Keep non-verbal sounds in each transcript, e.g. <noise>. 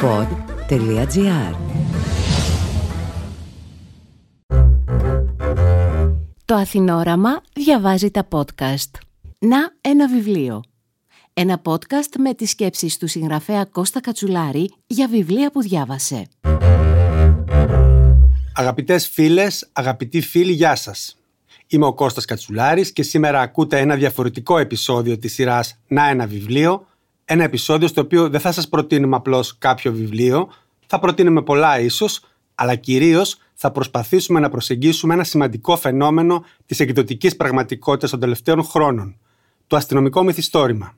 pod.gr Το Αθηνόραμα διαβάζει τα podcast. Να ένα βιβλίο. Ένα podcast με τις σκέψεις του συγγραφέα Κώστα Κατσουλάρη για βιβλία που διάβασε. Αγαπητές φίλες, αγαπητοί φίλοι, γεια σας. Είμαι ο Κώστας Κατσουλάρης και σήμερα ακούτε ένα διαφορετικό επεισόδιο της σειράς «Να ένα βιβλίο», ένα επεισόδιο στο οποίο δεν θα σας προτείνουμε απλώς κάποιο βιβλίο, θα προτείνουμε πολλά ίσως, αλλά κυρίως θα προσπαθήσουμε να προσεγγίσουμε ένα σημαντικό φαινόμενο της εκδοτικής πραγματικότητας των τελευταίων χρόνων, το αστυνομικό μυθιστόρημα.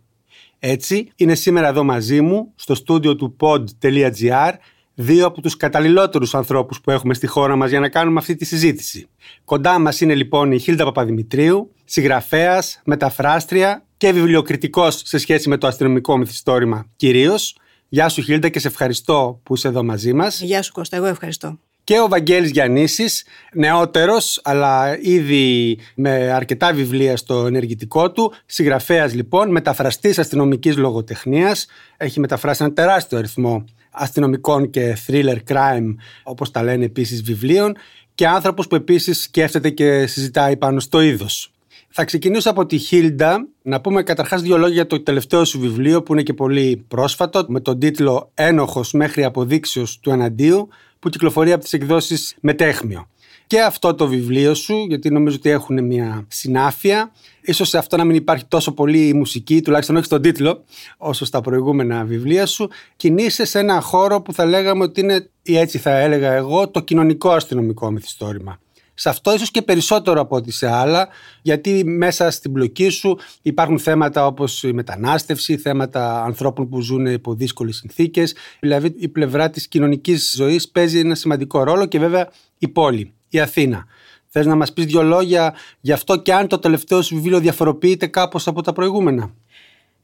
Έτσι, είναι σήμερα εδώ μαζί μου, στο στούντιο του pod.gr, δύο από τους καταλληλότερους ανθρώπους που έχουμε στη χώρα μας για να κάνουμε αυτή τη συζήτηση. Κοντά μας είναι λοιπόν η Χίλτα Παπαδημητρίου, συγγραφέας, μεταφράστρια και βιβλιοκριτικός σε σχέση με το αστυνομικό μυθιστόρημα κυρίως. Γεια σου Χίλτα και σε ευχαριστώ που είσαι εδώ μαζί μας. Γεια σου Κώστα, εγώ ευχαριστώ. Και ο Βαγγέλης Γιαννήσης, νεότερος αλλά ήδη με αρκετά βιβλία στο ενεργητικό του, συγγραφέας λοιπόν, μεταφραστής αστυνομικής λογοτεχνίας, έχει μεταφράσει ένα τεράστιο αριθμό αστυνομικών και thriller crime, όπως τα λένε επίσης βιβλίων, και άνθρωπος που επίσης σκέφτεται και συζητάει πάνω στο είδος. Θα ξεκινήσω από τη Χίλντα να πούμε καταρχάς δύο λόγια για το τελευταίο σου βιβλίο που είναι και πολύ πρόσφατο με τον τίτλο «Ένοχος μέχρι αποδείξεως του εναντίου» που κυκλοφορεί από τις εκδόσεις Μετέχμιο και αυτό το βιβλίο σου, γιατί νομίζω ότι έχουν μια συνάφεια. Ίσως σε αυτό να μην υπάρχει τόσο πολύ η μουσική, τουλάχιστον όχι στον τίτλο, όσο στα προηγούμενα βιβλία σου. Κινείσαι σε ένα χώρο που θα λέγαμε ότι είναι, ή έτσι θα έλεγα εγώ, το κοινωνικό αστυνομικό μυθιστόρημα. Σε αυτό ίσως και περισσότερο από ό,τι σε άλλα, γιατί μέσα στην πλοκή σου υπάρχουν θέματα όπως η μετανάστευση, θέματα ανθρώπων που ζουν υπό δύσκολες συνθήκες. Δηλαδή η πλευρά της κοινωνικής ζωής παίζει ένα σημαντικό ρόλο και βέβαια η πόλη η Αθήνα. Θες να μας πεις δύο λόγια γι' αυτό και αν το τελευταίο σου βιβλίο διαφοροποιείται κάπως από τα προηγούμενα;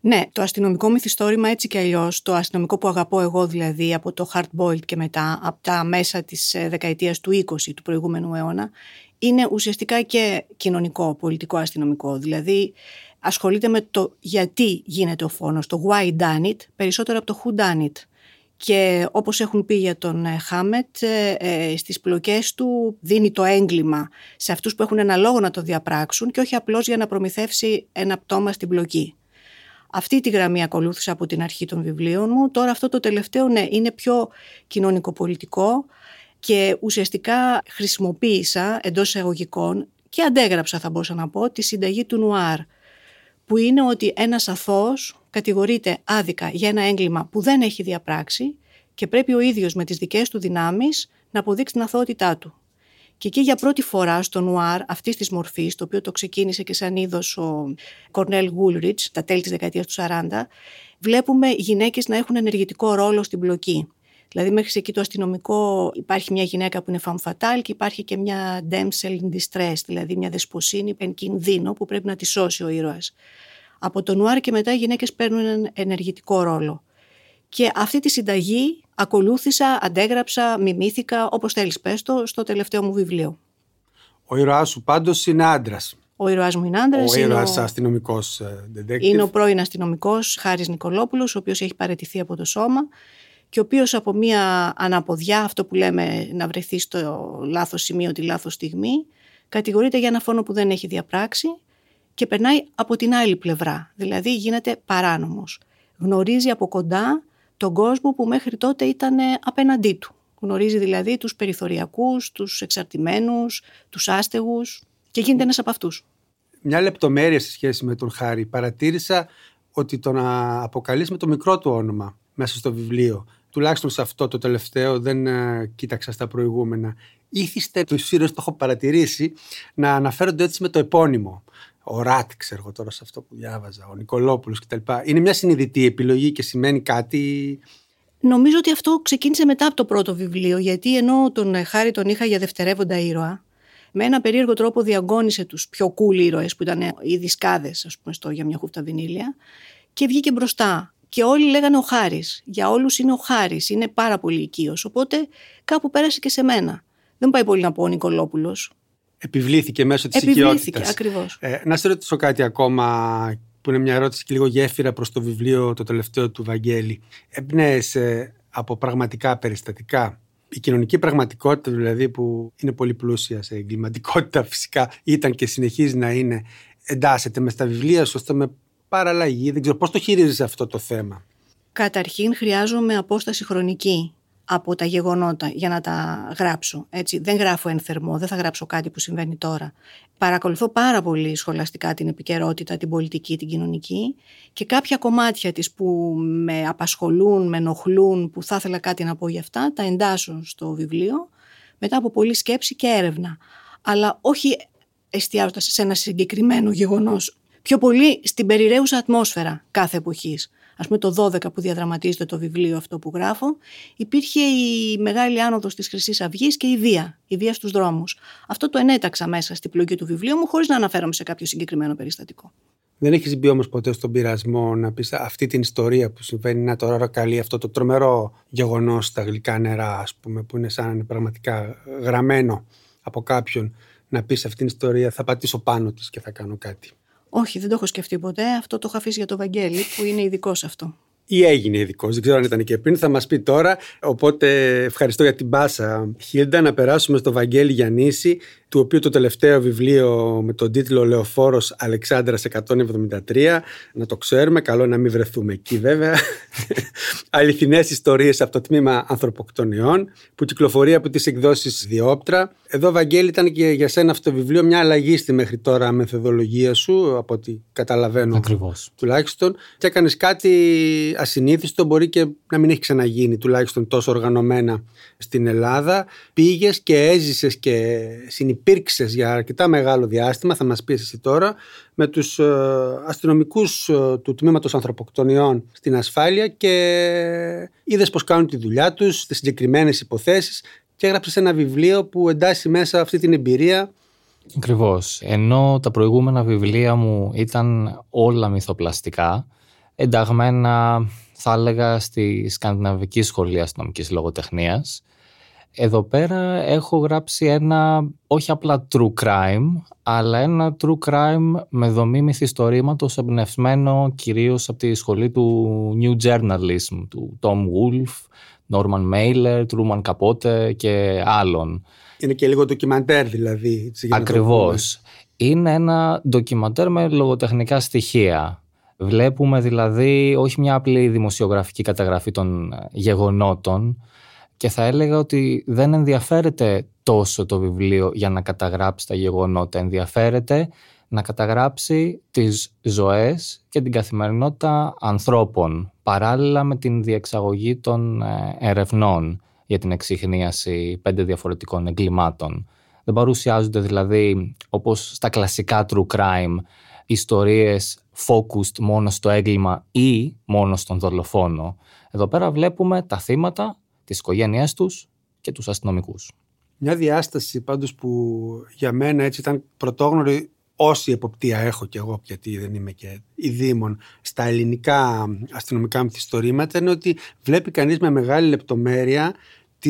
Ναι, το αστυνομικό μυθιστόρημα έτσι και αλλιώς, το αστυνομικό που αγαπώ εγώ δηλαδή από το Hard Boiled και μετά, από τα μέσα της ε, δεκαετίας του 20 του προηγούμενου αιώνα, είναι ουσιαστικά και κοινωνικό, πολιτικό αστυνομικό. Δηλαδή ασχολείται με το γιατί γίνεται ο φόνος, το why done it, περισσότερο από το who done it. Και όπως έχουν πει για τον ε, Χάμετ, ε, ε, στις πλοκές του δίνει το έγκλημα σε αυτούς που έχουν ένα λόγο να το διαπράξουν και όχι απλώς για να προμηθεύσει ένα πτώμα στην πλοκή. Αυτή τη γραμμή ακολούθησα από την αρχή των βιβλίων μου. Τώρα αυτό το τελευταίο ναι, είναι πιο κοινωνικοπολιτικό και ουσιαστικά χρησιμοποίησα εντός εισαγωγικών και αντέγραψα θα μπορούσα να πω τη συνταγή του Νουάρ που είναι ότι ένας αθώος κατηγορείται άδικα για ένα έγκλημα που δεν έχει διαπράξει και πρέπει ο ίδιος με τις δικές του δυνάμεις να αποδείξει την αθωότητά του. Και εκεί για πρώτη φορά στο νουάρ αυτής της μορφής, το οποίο το ξεκίνησε και σαν είδος ο Κορνέλ Γούλριτ τα τέλη της δεκαετίας του 40, βλέπουμε γυναίκες να έχουν ενεργητικό ρόλο στην πλοκή. Δηλαδή, μέχρι εκεί το αστυνομικό υπάρχει μια γυναίκα που είναι femme fatale και υπάρχει και μια damsel in distress, δηλαδή μια δεσποσύνη εν κινδύνο που πρέπει να τη σώσει ο ήρωας. Από το νουάρ και μετά οι γυναίκες παίρνουν έναν ενεργητικό ρόλο. Και αυτή τη συνταγή ακολούθησα, αντέγραψα, μιμήθηκα, όπως θέλεις πες το, στο τελευταίο μου βιβλίο. Ο ήρωάς σου πάντως είναι άντρας. Ο ήρωάς μου είναι άντρας. Ο ήρωας ο... αστυνομικός detective. Είναι ο πρώην αστυνομικός Χάρης Νικολόπουλος, ο οποίος έχει παραιτηθεί από το σώμα και ο οποίος από μια αναποδιά, αυτό που λέμε να βρεθεί στο λάθος σημείο τη λάθος στιγμή, κατηγορείται για ένα φόνο που δεν έχει διαπράξει και περνάει από την άλλη πλευρά, δηλαδή γίνεται παράνομος. Γνωρίζει από κοντά τον κόσμο που μέχρι τότε ήταν απέναντί του. Γνωρίζει δηλαδή τους περιθωριακούς, τους εξαρτημένους, τους άστεγους και γίνεται ένας από αυτούς. Μια λεπτομέρεια σε σχέση με τον Χάρη. Παρατήρησα ότι τον αποκαλείς με το μικρό του όνομα μέσα στο βιβλίο. Τουλάχιστον σε αυτό το τελευταίο δεν ε, κοίταξα στα προηγούμενα. Ήθιστε, του ήρωε το έχω παρατηρήσει, να αναφέρονται έτσι με το επώνυμο ο Ράτ, ξέρω εγώ τώρα σε αυτό που διάβαζα, ο Νικολόπουλος κτλ. Είναι μια συνειδητή επιλογή και σημαίνει κάτι... Νομίζω ότι αυτό ξεκίνησε μετά από το πρώτο βιβλίο, γιατί ενώ τον Χάρη τον είχα για δευτερεύοντα ήρωα, με ένα περίεργο τρόπο διαγώνισε τους πιο cool ήρωες που ήταν οι δισκάδες, ας πούμε, στο για μια χούφτα βινίλια και βγήκε μπροστά. Και όλοι λέγανε ο Χάρης. Για όλους είναι ο Χάρης, είναι πάρα πολύ οικείος. Οπότε κάπου πέρασε και σε μένα. Δεν πάει πολύ να πω ο Νικολόπουλος επιβλήθηκε μέσω της οικειότητας. ακριβώς. Ε, να σε ρωτήσω κάτι ακόμα που είναι μια ερώτηση και λίγο γέφυρα προς το βιβλίο το τελευταίο του Βαγγέλη. Εμπνέεσαι από πραγματικά περιστατικά; Η κοινωνική πραγματικότητα δηλαδή που είναι πολύ πλούσια σε εγκληματικότητα φυσικά ήταν και συνεχίζει να είναι εντάσσεται μες στα βιβλία σου ώστε με παραλλαγή. Δεν ξέρω πώς το χειρίζεσαι αυτό το θέμα; Καταρχήν χρειάζομαι απόσταση χρονική από τα γεγονότα για να τα γράψω. Έτσι. Δεν γράφω εν θερμό, δεν θα γράψω κάτι που συμβαίνει τώρα. Παρακολουθώ πάρα πολύ σχολαστικά την επικαιρότητα, την πολιτική, την κοινωνική και κάποια κομμάτια της που με απασχολούν, με ενοχλούν, που θα ήθελα κάτι να πω για αυτά, τα εντάσσω στο βιβλίο μετά από πολλή σκέψη και έρευνα. Αλλά όχι εστιάζοντας σε ένα συγκεκριμένο γεγονός. Πιο πολύ στην περιραίουσα ατμόσφαιρα κάθε εποχής ας πούμε το 12 που διαδραματίζεται το βιβλίο αυτό που γράφω, υπήρχε η μεγάλη άνοδος της χρυσής αυγής και η βία, η βία στους δρόμους. Αυτό το ενέταξα μέσα στην πλοκή του βιβλίου μου χωρίς να αναφέρομαι σε κάποιο συγκεκριμένο περιστατικό. Δεν έχεις μπει όμως ποτέ στον πειρασμό να πεις αυτή την ιστορία που συμβαίνει να τώρα καλεί αυτό το τρομερό γεγονός στα γλυκά νερά, ας πούμε, που είναι σαν πραγματικά γραμμένο από κάποιον να πεις αυτή την ιστορία, θα πατήσω πάνω της και θα κάνω κάτι. Όχι, δεν το έχω σκεφτεί ποτέ. Αυτό το έχω αφήσει για το Βαγγέλη που είναι ειδικός σε αυτό ή έγινε ειδικός. Δεν ξέρω αν ήταν και πριν, θα μας πει τώρα. Οπότε ευχαριστώ για την πάσα, Χίλντα. Να περάσουμε στο Βαγγέλη Γιαννήση, του οποίου το τελευταίο βιβλίο με τον τίτλο Λεωφόρος Αλεξάνδρας 173. Να το ξέρουμε, καλό να μην βρεθούμε εκεί βέβαια. <laughs> Αληθινές ιστορίες από το τμήμα Ανθρωποκτονιών, που κυκλοφορεί από τις εκδόσεις Διόπτρα. Εδώ, Βαγγέλη, ήταν και για σένα αυτό το βιβλίο μια αλλαγή στη μέχρι τώρα μεθοδολογία σου, από ό,τι καταλαβαίνω. Ακριβώς. Τουλάχιστον. Και έκανες κάτι ασυνήθιστο, μπορεί και να μην έχει ξαναγίνει τουλάχιστον τόσο οργανωμένα στην Ελλάδα. Πήγες και έζησες και συνυπήρξε για αρκετά μεγάλο διάστημα, θα μας πεις εσύ τώρα, με τους ε, αστυνομικούς ε, του τμήματος ανθρωποκτονιών στην ασφάλεια και είδες πώς κάνουν τη δουλειά τους, τις συγκεκριμένες υποθέσεις και έγραψες ένα βιβλίο που εντάσσει μέσα αυτή την εμπειρία Ακριβώς. Ενώ τα προηγούμενα βιβλία μου ήταν όλα μυθοπλαστικά, ενταγμένα θα έλεγα στη Σκανδιναβική Σχολή Αστυνομικής Λογοτεχνίας. Εδώ πέρα έχω γράψει ένα όχι απλά true crime, αλλά ένα true crime με δομή μυθιστορήματος εμπνευσμένο κυρίως από τη σχολή του New Journalism, του Tom Wolfe, Norman Mailer, Truman Capote και άλλων. Είναι και λίγο ντοκιμαντέρ δηλαδή. Ακριβώς. Είναι ένα ντοκιμαντέρ με λογοτεχνικά στοιχεία. Βλέπουμε δηλαδή όχι μια απλή δημοσιογραφική καταγραφή των ε, γεγονότων και θα έλεγα ότι δεν ενδιαφέρεται τόσο το βιβλίο για να καταγράψει τα γεγονότα. Ενδιαφέρεται να καταγράψει τις ζωές και την καθημερινότητα ανθρώπων παράλληλα με την διεξαγωγή των ε, ερευνών για την εξυχνίαση πέντε διαφορετικών εγκλημάτων. Δεν παρουσιάζονται δηλαδή όπως στα κλασικά true crime ιστορίες focused μόνο στο έγκλημα ή μόνο στον δολοφόνο. Εδώ πέρα βλέπουμε τα θύματα, τις οικογένειές τους και τους αστυνομικούς. Μια διάσταση πάντως που για μένα έτσι ήταν πρωτόγνωρη όση εποπτεία έχω κι εγώ, γιατί δεν είμαι και η Δήμον, στα ελληνικά αστυνομικά μυθιστορήματα, είναι ότι βλέπει κανείς με μεγάλη λεπτομέρεια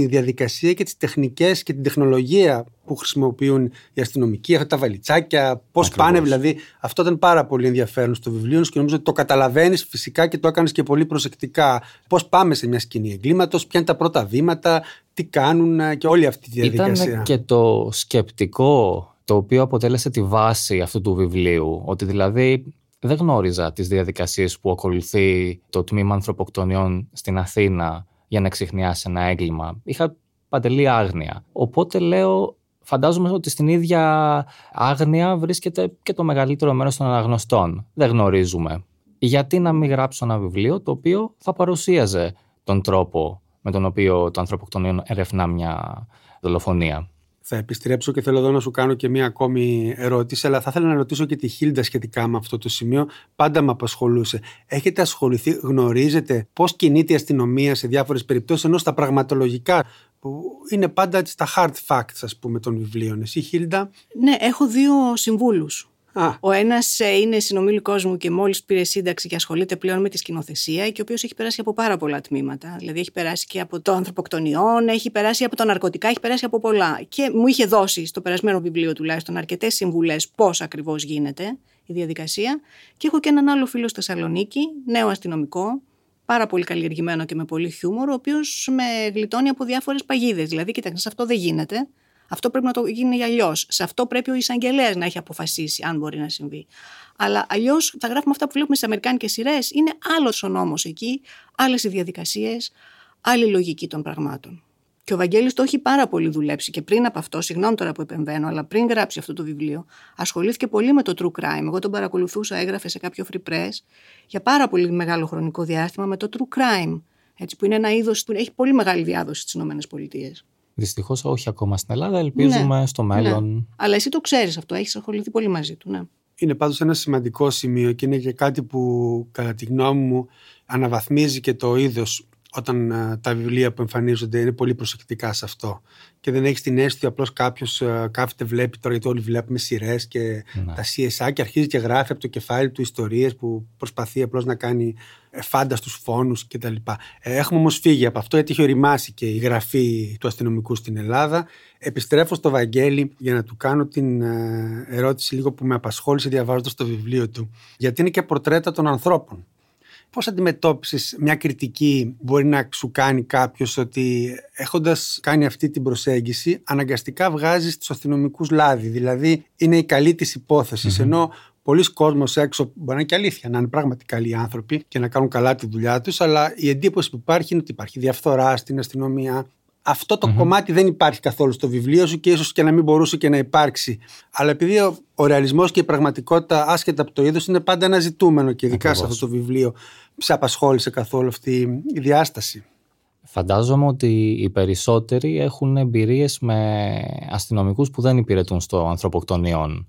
τη διαδικασία και τις τεχνικές και την τεχνολογία που χρησιμοποιούν οι αστυνομικοί, αυτά τα βαλιτσάκια, πώς πάνε δηλαδή. Αυτό ήταν πάρα πολύ ενδιαφέρον στο βιβλίο και νομίζω ότι το καταλαβαίνεις φυσικά και το έκανες και πολύ προσεκτικά. Πώς πάμε σε μια σκηνή εγκλήματος, ποια είναι τα πρώτα βήματα, τι κάνουν και όλη αυτή τη διαδικασία. Ήταν και το σκεπτικό το οποίο αποτέλεσε τη βάση αυτού του βιβλίου. Ότι δηλαδή δεν γνώριζα τις διαδικασίες που ακολουθεί το τμήμα ανθρωποκτονιών στην Αθήνα για να εξηχνιάσει ένα έγκλημα. Είχα παντελή άγνοια. Οπότε λέω, φαντάζομαι ότι στην ίδια άγνοια βρίσκεται και το μεγαλύτερο μέρος των αναγνωστών. Δεν γνωρίζουμε. Γιατί να μην γράψω ένα βιβλίο το οποίο θα παρουσίαζε τον τρόπο με τον οποίο το ανθρωποκτονείο ερευνά μια δολοφονία; Θα επιστρέψω και θέλω εδώ να σου κάνω και μία ακόμη ερώτηση, αλλά θα ήθελα να ρωτήσω και τη Χίλντα σχετικά με αυτό το σημείο. Πάντα με απασχολούσε. Έχετε ασχοληθεί, γνωρίζετε πώς κινείται η αστυνομία σε διάφορες περιπτώσεις, ενώ στα πραγματολογικά, που είναι πάντα στα hard facts, ας πούμε, των βιβλίων. Εσύ, Χίλντα; Ναι, έχω δύο συμβούλους ο ένας ε, είναι συνομήλικός μου και μόλις πήρε σύνταξη και ασχολείται πλέον με τη σκηνοθεσία και ο οποίος έχει περάσει από πάρα πολλά τμήματα. Δηλαδή έχει περάσει και από το ανθρωποκτονιών, έχει περάσει από τα ναρκωτικά, έχει περάσει από πολλά. Και μου είχε δώσει στο περασμένο βιβλίο τουλάχιστον αρκετές συμβουλές πώς ακριβώς γίνεται η διαδικασία. Και έχω και έναν άλλο φίλο στη Θεσσαλονίκη, νέο αστυνομικό, πάρα πολύ καλλιεργημένο και με πολύ χιούμορ, ο οποίος με γλιτώνει από διάφορες παγίδες. Δηλαδή, κοιτάξτε, σε αυτό δεν γίνεται. Αυτό πρέπει να το γίνει αλλιώς. Σε αυτό πρέπει ο εισαγγελέας να έχει αποφασίσει, αν μπορεί να συμβεί. Αλλά αλλιώς τα γράφουμε αυτά που βλέπουμε στις Αμερικάνικες σειρές. Είναι άλλος ο νόμος εκεί, άλλες οι διαδικασίες, άλλη λογική των πραγμάτων. Και ο Βαγγέλης το έχει πάρα πολύ δουλέψει και πριν από αυτό, συγγνώμη τώρα που επεμβαίνω, αλλά πριν γράψει αυτό το βιβλίο, ασχολήθηκε πολύ με το true crime. Εγώ τον παρακολουθούσα, έγραφε σε κάποιο free press για πάρα πολύ μεγάλο χρονικό διάστημα με το true crime. Έτσι, που είναι ένα είδος που έχει πολύ μεγάλη διάδοση στις ΗΠΑ. Δυστυχώς όχι ακόμα στην Ελλάδα. Ελπίζουμε ναι, στο μέλλον. Ναι. Αλλά εσύ το ξέρεις αυτό, έχεις ασχοληθεί πολύ μαζί του. Ναι. Είναι πάντως ένα σημαντικό σημείο και είναι και κάτι που κατά τη γνώμη μου αναβαθμίζει και το είδος όταν ε, τα βιβλία που εμφανίζονται είναι πολύ προσεκτικά σε αυτό. Και δεν έχεις την αίσθηση απλώς κάποιος uh, κάθεται, βλέπει τώρα, γιατί όλοι βλέπουμε σειρές και ναι. τα CSA και αρχίζει και γράφει από το κεφάλι του ιστορίες που προσπαθεί απλώς να κάνει ε, φάνταστου φόνους κτλ. Έχουμε όμως φύγει από αυτό, γιατί έχει οριμάσει και η γραφή του αστυνομικού στην Ελλάδα. Επιστρέφω στο Βαγγέλη για να του κάνω την ερώτηση λίγο που με απασχόλησε διαβάζοντας το βιβλίο του. Γιατί είναι και πορτρέτα των ανθρώπων. Πώς αντιμετώπισες μια κριτική μπορεί να σου κάνει κάποιος ότι έχοντας κάνει αυτή την προσέγγιση αναγκαστικά βγάζεις τους αστυνομικούς λάδι. Δηλαδή είναι η καλή της υποθεση ενώ πολλοί κόσμος έξω μπορεί να είναι και αλήθεια, να είναι πράγματι καλοί άνθρωποι και να κάνουν καλά τη δουλειά τους, αλλά η εντύπωση που υπάρχει είναι ότι υπάρχει διαφθορά στην αστυνομία, αυτό το κομμάτι δεν υπάρχει καθόλου στο βιβλίο σου και ίσως και να μην μπορούσε και να υπάρξει. Αλλά επειδή ο, ο ρεαλισμός και η πραγματικότητα, άσχετα από το είδος, είναι πάντα ένα ζητούμενο και ειδικά σε αυτό το βιβλίο, σε απασχόλησε καθόλου αυτή η διάσταση. Φαντάζομαι ότι οι περισσότεροι έχουν εμπειρίες με αστυνομικούς που δεν υπηρετούν στο ανθρωποκτονιών.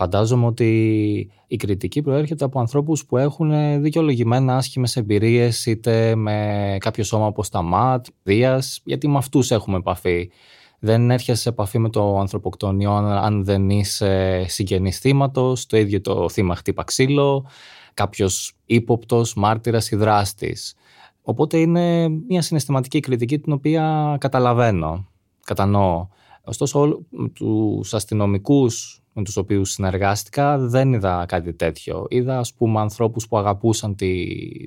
Φαντάζομαι ότι η κριτική προέρχεται από ανθρώπους που έχουν δικαιολογημένα άσχημες εμπειρίες είτε με κάποιο σώμα όπως τα ΜΑΤ, Δίας, γιατί με αυτούς έχουμε επαφή. Δεν έρχεσαι σε επαφή με το ανθρωποκτονιό αν δεν είσαι συγγενής θύματος, το ίδιο το θύμα χτύπα ξύλο, κάποιος ύποπτος, μάρτυρας ή δράστης. Οπότε είναι μια συναισθηματική κριτική την οποία καταλαβαίνω, κατανοώ. Ωστόσο, τους αστυνομικούς με τους οποίους συνεργάστηκα δεν είδα κάτι τέτοιο. Είδα ας πούμε ανθρώπους που αγαπούσαν τη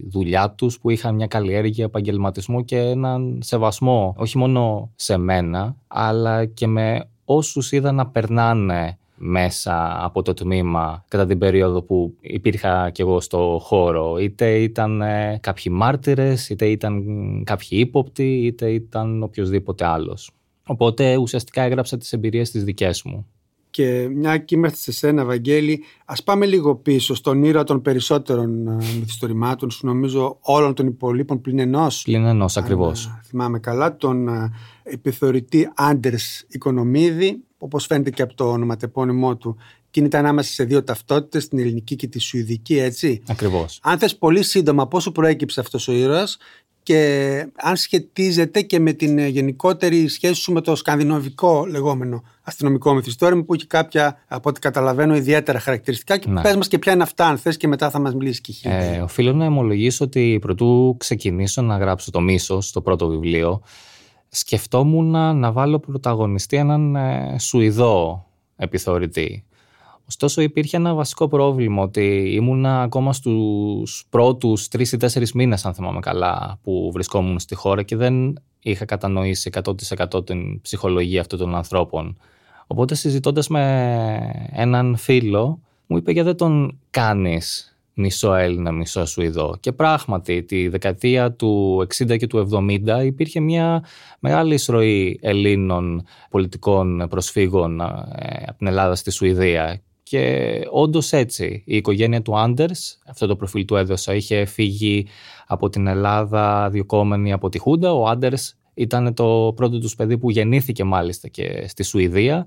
δουλειά τους, που είχαν μια καλλιέργεια επαγγελματισμού και έναν σεβασμό όχι μόνο σε μένα, αλλά και με όσους είδα να περνάνε μέσα από το τμήμα κατά την περίοδο που υπήρχα κι εγώ στο χώρο. Είτε ήταν ε, κάποιοι μάρτυρες, είτε ήταν κάποιοι ύποπτοι, είτε ήταν οποιοδήποτε άλλος. Οπότε ουσιαστικά έγραψα τις εμπειρίες τις δικές μου. Και μια και είμαστε σε σένα, Βαγγέλη, ας πάμε λίγο πίσω στον ήρωα των περισσότερων ε, μυθιστορημάτων, σου νομίζω όλων των υπολείπων πλην ενός. Πλην ενός, ακριβώ. Ε, θυμάμαι καλά, τον ε, επιθεωρητή Άντερ Οικονομίδη, όπως φαίνεται και από το ονοματεπώνυμό του. Κινείται ανάμεσα σε δύο ταυτότητες, την ελληνική και τη σουηδική, έτσι. Ακριβώς. Αν θες πολύ σύντομα, πόσο προέκυψε αυτός ο ήρωας και αν σχετίζεται και με την γενικότερη σχέση σου με το σκανδιναβικό λεγόμενο αστυνομικό μυθιστόρημα που έχει κάποια, από ό,τι καταλαβαίνω, ιδιαίτερα χαρακτηριστικά και ναι. πες μας και ποια είναι αυτά αν θες και μετά θα μας μιλήσει και ε, Οφείλω να ομολογήσω ότι πρωτού ξεκινήσω να γράψω το μίσος στο πρώτο βιβλίο σκεφτόμουν να βάλω πρωταγωνιστή έναν ε, Σουηδό επιθεωρητή Ωστόσο υπήρχε ένα βασικό πρόβλημα ότι ήμουν ακόμα στους πρώτους τρεις ή τέσσερις μήνες αν θυμάμαι καλά που βρισκόμουν στη χώρα και δεν είχα κατανοήσει 100% την ψυχολογία αυτών των ανθρώπων. Οπότε συζητώντας με έναν φίλο μου είπε γιατί δεν τον κάνεις μισό Έλληνα, μισό Σουηδό. Και πράγματι, τη δεκαετία του 60 και του 70 υπήρχε μια μεγάλη εισρωή Ελλήνων πολιτικών προσφύγων ε, από την Ελλάδα στη Σουηδία. Και όντως έτσι, η οικογένεια του Άντερς, αυτό το προφίλ του έδωσα, είχε φύγει από την Ελλάδα διοκόμενη από τη Χούντα. Ο Άντερς ήταν το πρώτο τους παιδί που γεννήθηκε μάλιστα και στη Σουηδία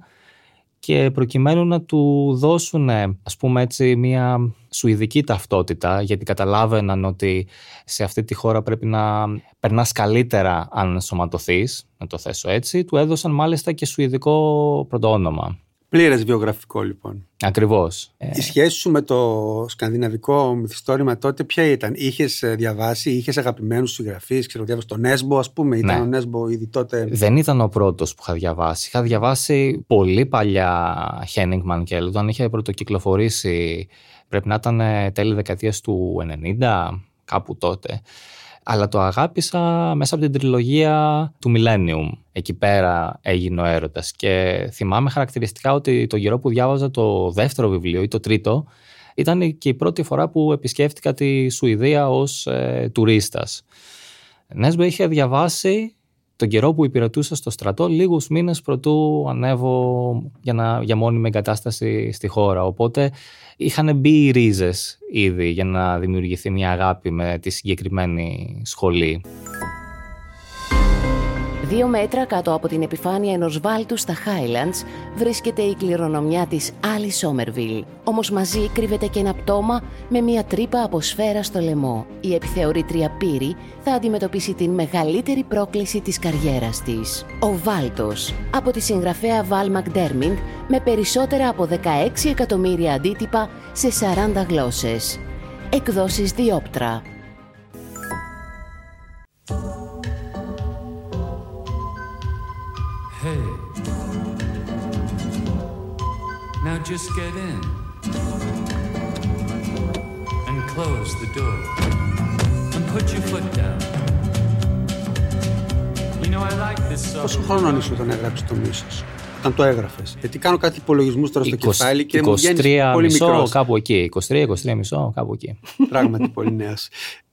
και προκειμένου να του δώσουν ας πούμε έτσι μια σουηδική ταυτότητα γιατί καταλάβαιναν ότι σε αυτή τη χώρα πρέπει να περνάς καλύτερα αν σωματωθείς, να το θέσω έτσι, του έδωσαν μάλιστα και σουηδικό πρωτόνομα. Πλήρες βιογραφικό λοιπόν. Ακριβώς. Η σχέση σου με το σκανδιναβικό μυθιστόρημα τότε ποια ήταν, είχες διαβάσει, είχες αγαπημένους συγγραφείς, ξέρω, διάβασες τον Νέσμπο, ας πούμε. Ήταν ναι. ο Νέσμπο ήδη τότε; Δεν ήταν ο πρώτος που είχα διαβάσει. Είχα διαβάσει πολύ παλιά Χένιγκμαν και όταν είχε πρωτοκυκλοφορήσει. Πρέπει να ήταν τέλη δεκαετίας του 90, κάπου τότε. Αλλά το αγάπησα μέσα από την τριλογία του Millennium. Εκεί πέρα έγινε ο έρωτας και θυμάμαι χαρακτηριστικά ότι το καιρό που διάβαζα το δεύτερο βιβλίο ή το τρίτο ήταν και η πρώτη φορά που επισκέφτηκα τη Σουηδία ως ε, τουρίστας. Νέσμπο είχε διαβάσει τον καιρό που υπηρετούσα στο στρατό λίγους μήνες πρωτού ανέβω για, να, για μόνιμη εγκατάσταση στη χώρα. Οπότε είχαν μπει οι ρίζες ήδη για να δημιουργηθεί μια αγάπη με τη συγκεκριμένη σχολή. Δύο μέτρα κάτω από την επιφάνεια ενός βάλτου στα Highlands βρίσκεται η κληρονομιά της Άλλη Σόμερβιλ. Όμως μαζί κρύβεται και ένα πτώμα με μια τρύπα από σφαίρα στο λαιμό. Η επιθεωρήτρια Πύρη θα αντιμετωπίσει την μεγαλύτερη πρόκληση της καριέρας της. Ο Βάλτος, από τη συγγραφέα Βάλ Μακντέρμινγκ, με περισσότερα από 16 εκατομμύρια αντίτυπα σε 40 γλώσσες. Εκδόσεις Διόπτρα. Now just get in. And close the door. And put your foot down. You know, I like this song. Πόσο χρόνο είσαι όταν έγραψες το μίσο όταν το έγραφες; Γιατί κάνω κάτι υπολογισμούς τώρα στο 20, κεφάλι και 23 μου βγαίνεις πολύ μικρός. κάπου εκεί. 23, 23 μισό, κάπου εκεί. Πράγματι, πολύ νέο.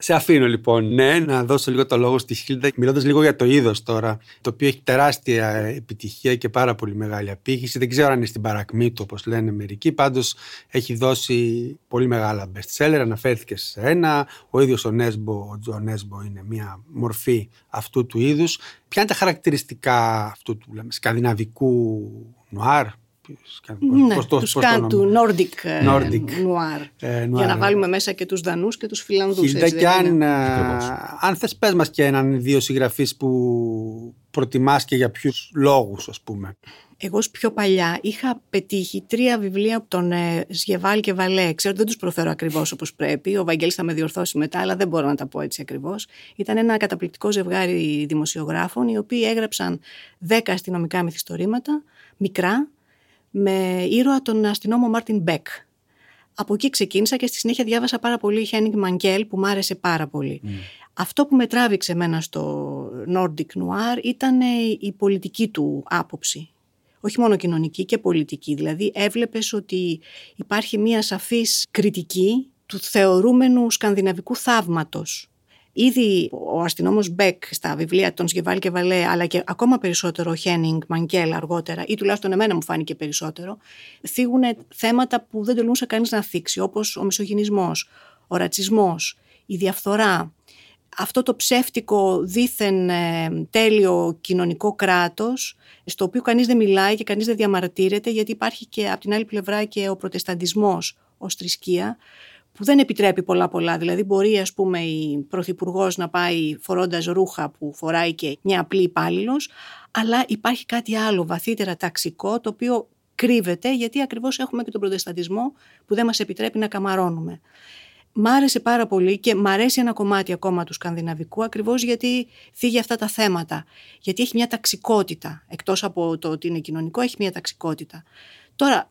Σε αφήνω λοιπόν, ναι, να δώσω λίγο το λόγο στη Χίλντα, μιλώντας λίγο για το είδος τώρα, το οποίο έχει τεράστια επιτυχία και πάρα πολύ μεγάλη απήχηση. Δεν ξέρω αν είναι στην παρακμή του, όπως λένε μερικοί. Πάντως έχει δώσει πολύ μεγάλα best seller. Αναφέρθηκε σε ένα. Ο ίδιος ο Νέσμπο, ο Τζο Νέσμπο, είναι μια μορφή αυτού του είδους. Ποια είναι τα χαρακτηριστικά αυτού του λέμε, σκανδιναβικού νουάρ, ναι, πώς το, τους σκάν του Nordic, ε, Nordic Noir, ε, Για να βάλουμε μέσα και τους Δανούς και τους Φιλανδούς. Χίλτα και αν, ε, αν θες πες μας και έναν δύο συγγραφείς που προτιμάς και για ποιους λόγους ας πούμε. Εγώ πιο παλιά είχα πετύχει τρία βιβλία από τον ε, Σγιεβάλ και Βαλέε. Ξέρω δεν τους προφέρω ακριβώς όπως πρέπει. Ο Βαγγέλης θα με διορθώσει μετά, αλλά δεν μπορώ να τα πω έτσι ακριβώς. Ήταν ένα καταπληκτικό ζευγάρι δημοσιογράφων, οι οποίοι έγραψαν δέκα αστυνομικά μυθιστορήματα, μικρά, με ήρωα τον αστυνόμο Μάρτιν Μπέκ. Από εκεί ξεκίνησα και στη συνέχεια διάβασα πάρα πολύ Χένινγκ Μανκέλ που μ' άρεσε πάρα πολύ. Μμ. Αυτό που με τράβηξε εμένα στο Nordic Noir ήταν η πολιτική του άποψη όχι μόνο κοινωνική και πολιτική. Δηλαδή έβλεπες ότι υπάρχει μια σαφής κριτική του θεωρούμενου σκανδιναβικού θαύματος. Ήδη ο αστυνόμος Μπέκ στα βιβλία των Σγεβάλ και Βαλέ, αλλά και ακόμα περισσότερο ο Χένινγκ, Μανκέλ αργότερα, ή τουλάχιστον εμένα μου φάνηκε περισσότερο, θίγουν θέματα που δεν τολμούσε κανείς να θίξει, όπως ο μισογυνισμός, ο ρατσισμός, η διαφθορά, αυτό το ψεύτικο δίθεν ε, τέλειο κοινωνικό κράτος στο οποίο κανείς δεν μιλάει και κανείς δεν διαμαρτύρεται γιατί υπάρχει και από την άλλη πλευρά και ο προτεσταντισμός ως θρησκεία που δεν επιτρέπει πολλά πολλά. Δηλαδή μπορεί ας πούμε η Πρωθυπουργός να πάει φορώντας ρούχα που φοράει και μια απλή υπάλληλος, αλλά υπάρχει κάτι άλλο βαθύτερα ταξικό το οποίο κρύβεται γιατί ακριβώς έχουμε και τον προτεσταντισμό που δεν μας επιτρέπει να καμαρώνουμε. Μ' άρεσε πάρα πολύ και μ' αρέσει ένα κομμάτι ακόμα του σκανδιναβικού ακριβώς γιατί θίγει αυτά τα θέματα. Γιατί έχει μια ταξικότητα. Εκτός από το ότι είναι κοινωνικό, έχει μια ταξικότητα. Τώρα,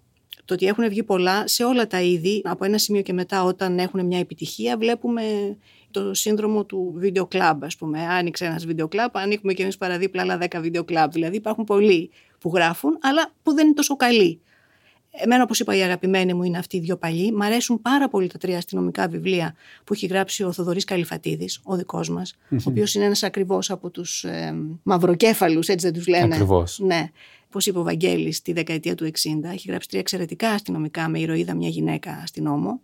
το ότι έχουν βγει πολλά σε όλα τα είδη, από ένα σημείο και μετά όταν έχουν μια επιτυχία, βλέπουμε το σύνδρομο του βίντεο κλαμπ, ας πούμε. Άνοιξε ένας βίντεο κλαμπ, ανοίγουμε και εμείς παραδίπλα άλλα 10 βίντεο κλαμπ. Δηλαδή υπάρχουν πολλοί που γράφουν, αλλά που δεν είναι τόσο καλοί. Εμένα, όπως είπα, η αγαπημένη μου είναι αυτοί οι δύο παλιοί. Μ' αρέσουν πάρα πολύ τα τρία αστυνομικά βιβλία που έχει γράψει ο Θοδωρής Καλυφατίδης, ο δικός μας, ο οποίος είναι ένας ακριβώς από τους ε, μαυροκέφαλους, έτσι δεν τους λένε. Ακριβώς. Ναι. Όπω είπε ο Βαγγέλης στη δεκαετία του 60, έχει γράψει τρία εξαιρετικά αστυνομικά με ηρωίδα μια γυναίκα αστυνόμο.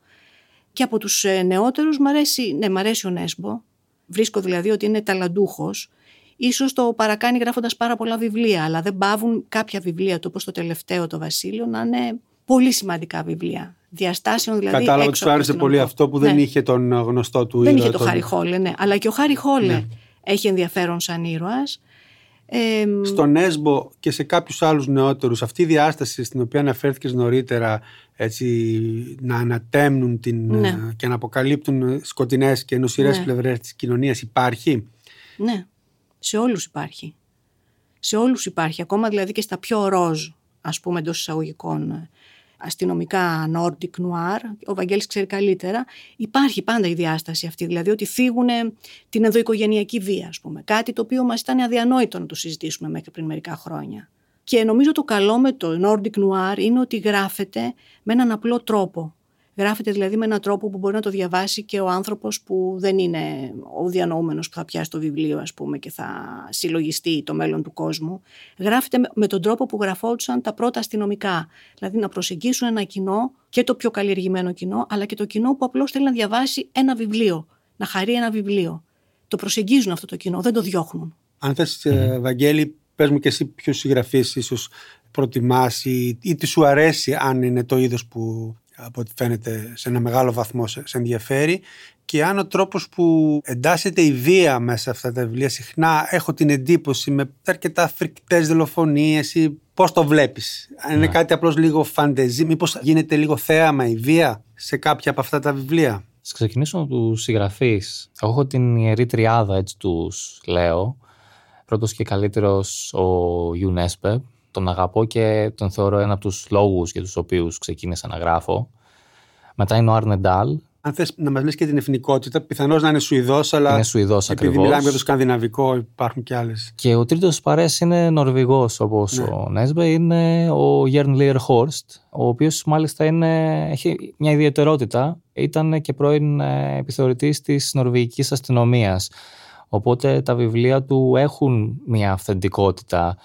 Και από τους ε, νεότερους μ' αρέσει, ναι, μ' αρέσει ο Νέσμπο. Βρίσκω δηλαδή ότι είναι ταλαντούχος ίσως το παρακάνει γράφοντας πάρα πολλά βιβλία, αλλά δεν πάβουν κάποια βιβλία του, όπως το τελευταίο το Βασίλειο, να είναι πολύ σημαντικά βιβλία. Διαστάσεων δηλαδή. Κατάλαβα ότι σου άρεσε πολύ αυτό που δεν ναι. είχε τον γνωστό του ήρωα. Δεν είχε το τον... Χάρι Χόλε, ναι. Αλλά και ο Χάρι Χόλε ναι. έχει ενδιαφέρον σαν ήρωας. Ε, Στον Έσμπο και σε κάποιους άλλους νεότερους αυτή η διάσταση στην οποία αναφέρθηκες νωρίτερα έτσι, να ανατέμνουν την, ναι. και να αποκαλύπτουν σκοτεινές και νοσηρές ναι. πλευρές της κοινωνίας υπάρχει; Ναι. Σε όλους υπάρχει. Σε όλους υπάρχει, ακόμα δηλαδή και στα πιο ροζ, ας πούμε εντός εισαγωγικών αστυνομικά Nordic Noir, ο Βαγγέλης ξέρει καλύτερα, υπάρχει πάντα η διάσταση αυτή, δηλαδή ότι φύγουν την ενδοοικογενειακή βία, ας πούμε. Κάτι το οποίο μας ήταν αδιανόητο να το συζητήσουμε μέχρι πριν μερικά χρόνια. Και νομίζω το καλό με το Nordic Noir είναι ότι γράφεται με έναν απλό τρόπο. Γράφεται δηλαδή με έναν τρόπο που μπορεί να το διαβάσει και ο άνθρωπος που δεν είναι ο διανοούμενος που θα πιάσει το βιβλίο, ας πούμε, και θα συλλογιστεί το μέλλον του κόσμου. Γράφεται με τον τρόπο που γραφόντουσαν τα πρώτα αστυνομικά. Δηλαδή να προσεγγίσουν ένα κοινό και το πιο καλλιεργημένο κοινό, αλλά και το κοινό που απλώς θέλει να διαβάσει ένα βιβλίο, να χαρεί ένα βιβλίο. Το προσεγγίζουν αυτό το κοινό, δεν το διώχνουν. Αν θες, mm Βαγγέλη, πες μου και εσύ ποιος συγγραφή ίσως προτιμάς ή, ή τι σου αρέσει αν είναι το είδος που από ό,τι φαίνεται σε ένα μεγάλο βαθμό σε, σε ενδιαφέρει και αν ο τρόπος που εντάσσεται η βία μέσα σε αυτά τα βιβλία συχνά έχω την εντύπωση με αρκετά φρικτές δολοφονίες ή πώς το βλέπεις. Αν είναι Ναι. κάτι απλώς λίγο φαντεζή, μήπως γίνεται λίγο θέαμα η βία σε κάποια από αυτά τα βιβλία; Ας ξεκινήσω από τους συγγραφείς. Εγώ έχω την ιερή τριάδα, έτσι τους λέω. Πρώτος και καλύτερος ο Ιουνέσπε. Τον αγαπώ και τον θεωρώ ένα από τους λόγους για τους οποίους ξεκίνησα να γράφω. Μετά είναι ο Αρνεντάλ. Αν θες να μας λες και την εθνικότητα, πιθανώς να είναι Σουηδός, αλλά Είναι Σουηδός επειδή ακριβώς. μιλάμε για το σκανδιναβικό υπάρχουν και άλλες. Και ο τρίτος παρέας είναι Νορβηγός όπως Ναι. ο Νέσμπε, είναι ο Γέρν Λίερ Χόρστ, ο οποίος μάλιστα είναι, έχει μια ιδιαιτερότητα, ήταν και πρώην ε, επιθεωρητής της νορβηγικής αστυνομίας. Οπότε τα βιβλία του έχουν μια αυθεντικότητα.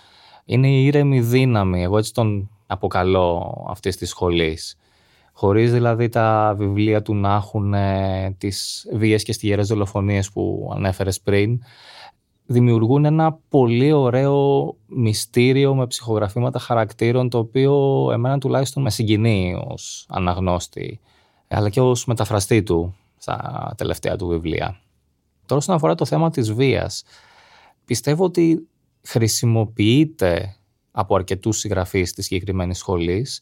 Είναι η ήρεμη δύναμη, εγώ έτσι τον αποκαλώ αυτής της σχολής. Χωρίς δηλαδή τα βιβλία του να έχουν ε, τις βίες και στιγερές δολοφονίες που ανέφερες πριν, δημιουργούν ένα πολύ ωραίο μυστήριο με ψυχογραφήματα χαρακτήρων το οποίο εμένα τουλάχιστον με συγκινεί ως αναγνώστη αλλά και ως μεταφραστή του στα τελευταία του βιβλία. Τώρα όσον αφορά το θέμα της βίας πιστεύω ότι χρησιμοποιείται από αρκετούς συγγραφείς της συγκεκριμένης σχολής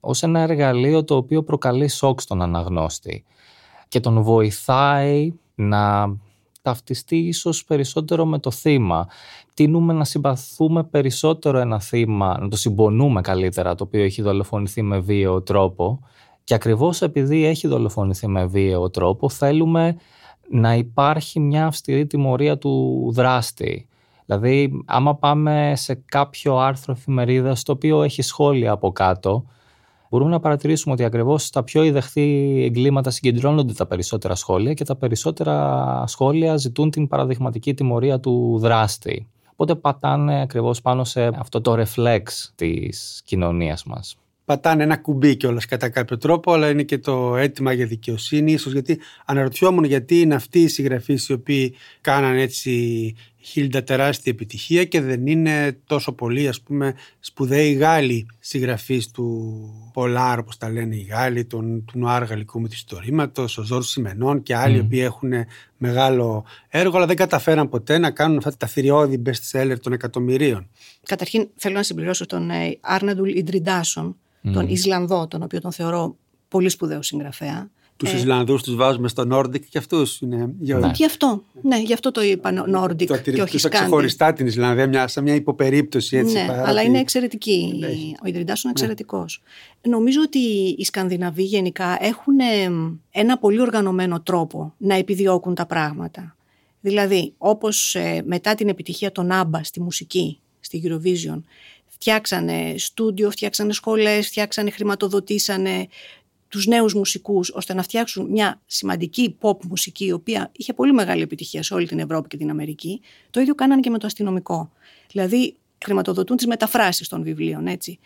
ως ένα εργαλείο το οποίο προκαλεί σοκ στον αναγνώστη και τον βοηθάει να ταυτιστεί ίσως περισσότερο με το θύμα. Τίνουμε να συμπαθούμε περισσότερο ένα θύμα, να το συμπονούμε καλύτερα, το οποίο έχει δολοφονηθεί με βίαιο τρόπο και ακριβώς επειδή έχει δολοφονηθεί με βίαιο τρόπο θέλουμε να υπάρχει μια αυστηρή τιμωρία του δράστη. Δηλαδή, άμα πάμε σε κάποιο άρθρο εφημερίδας το οποίο έχει σχόλια από κάτω, μπορούμε να παρατηρήσουμε ότι ακριβώς στα πιο ιδεχθή εγκλήματα συγκεντρώνονται τα περισσότερα σχόλια και τα περισσότερα σχόλια ζητούν την παραδειγματική τιμωρία του δράστη. Οπότε πατάνε ακριβώς πάνω σε αυτό το ρεφλέξ της κοινωνίας μας. πατάνε ένα κουμπί κιόλας κατά κάποιο τρόπο, αλλά είναι και το αίτημα για δικαιοσύνη. ίσως γιατί αναρωτιόμουν γιατί είναι αυτοί οι συγγραφείς οι οποίοι κάναν έτσι χίλιντα τεράστια επιτυχία και δεν είναι τόσο πολλοί ας πούμε σπουδαίοι Γάλλοι συγγραφείς του Πολάρ όπως τα λένε οι Γάλλοι, τον, του Νουάρ Γαλλικού Μυθιστορήματος, ο Ζόρς Σιμενών και άλλοι οι Μμ. οποίοι έχουν μεγάλο έργο αλλά δεν καταφέραν ποτέ να κάνουν αυτά τα θηριώδη best seller των εκατομμυρίων. Καταρχήν θέλω να συμπληρώσω τον ε, Άρναντουλ Ιντριντάσον, τον Μμ. Ισλανδό, τον οποίο τον θεωρώ πολύ σπουδαίο συγγραφέα. Τους Ε, Ισλανδούς τους βάζουμε στο Nordic και αυτούς είναι γεωργοί. Ναι. Γι' αυτό, ναι, γι' αυτό το είπα Νόρντικ Το και όχι τηρητούσα Σκάντι. ξεχωριστά την Ισλανδία, μια, σαν μια υποπερίπτωση έτσι. ναι, παρά αλλά ότι- είναι εξαιρετική. Ναι. Ο Ιδρυτάς είναι εξαιρετικός. Νομίζω ότι οι Σκανδιναβοί γενικά έχουν ε, ένα πολύ οργανωμένο τρόπο να επιδιώκουν τα πράγματα. Δηλαδή, όπως ε, μετά την επιτυχία των Άμπα στη μουσική, στη Eurovision, φτιάξανε στούντιο, φτιάξανε σχολές, φτιάξανε, χρηματοδοτήσανε τους νέους μουσικούς ώστε να φτιάξουν μια σημαντική pop μουσική η οποία είχε πολύ μεγάλη επιτυχία σε όλη την Ευρώπη και την Αμερική. Το ίδιο κάνανε και με το αστυνομικό. Δηλαδή χρηματοδοτούν τις μεταφράσεις των βιβλίων, έτσι.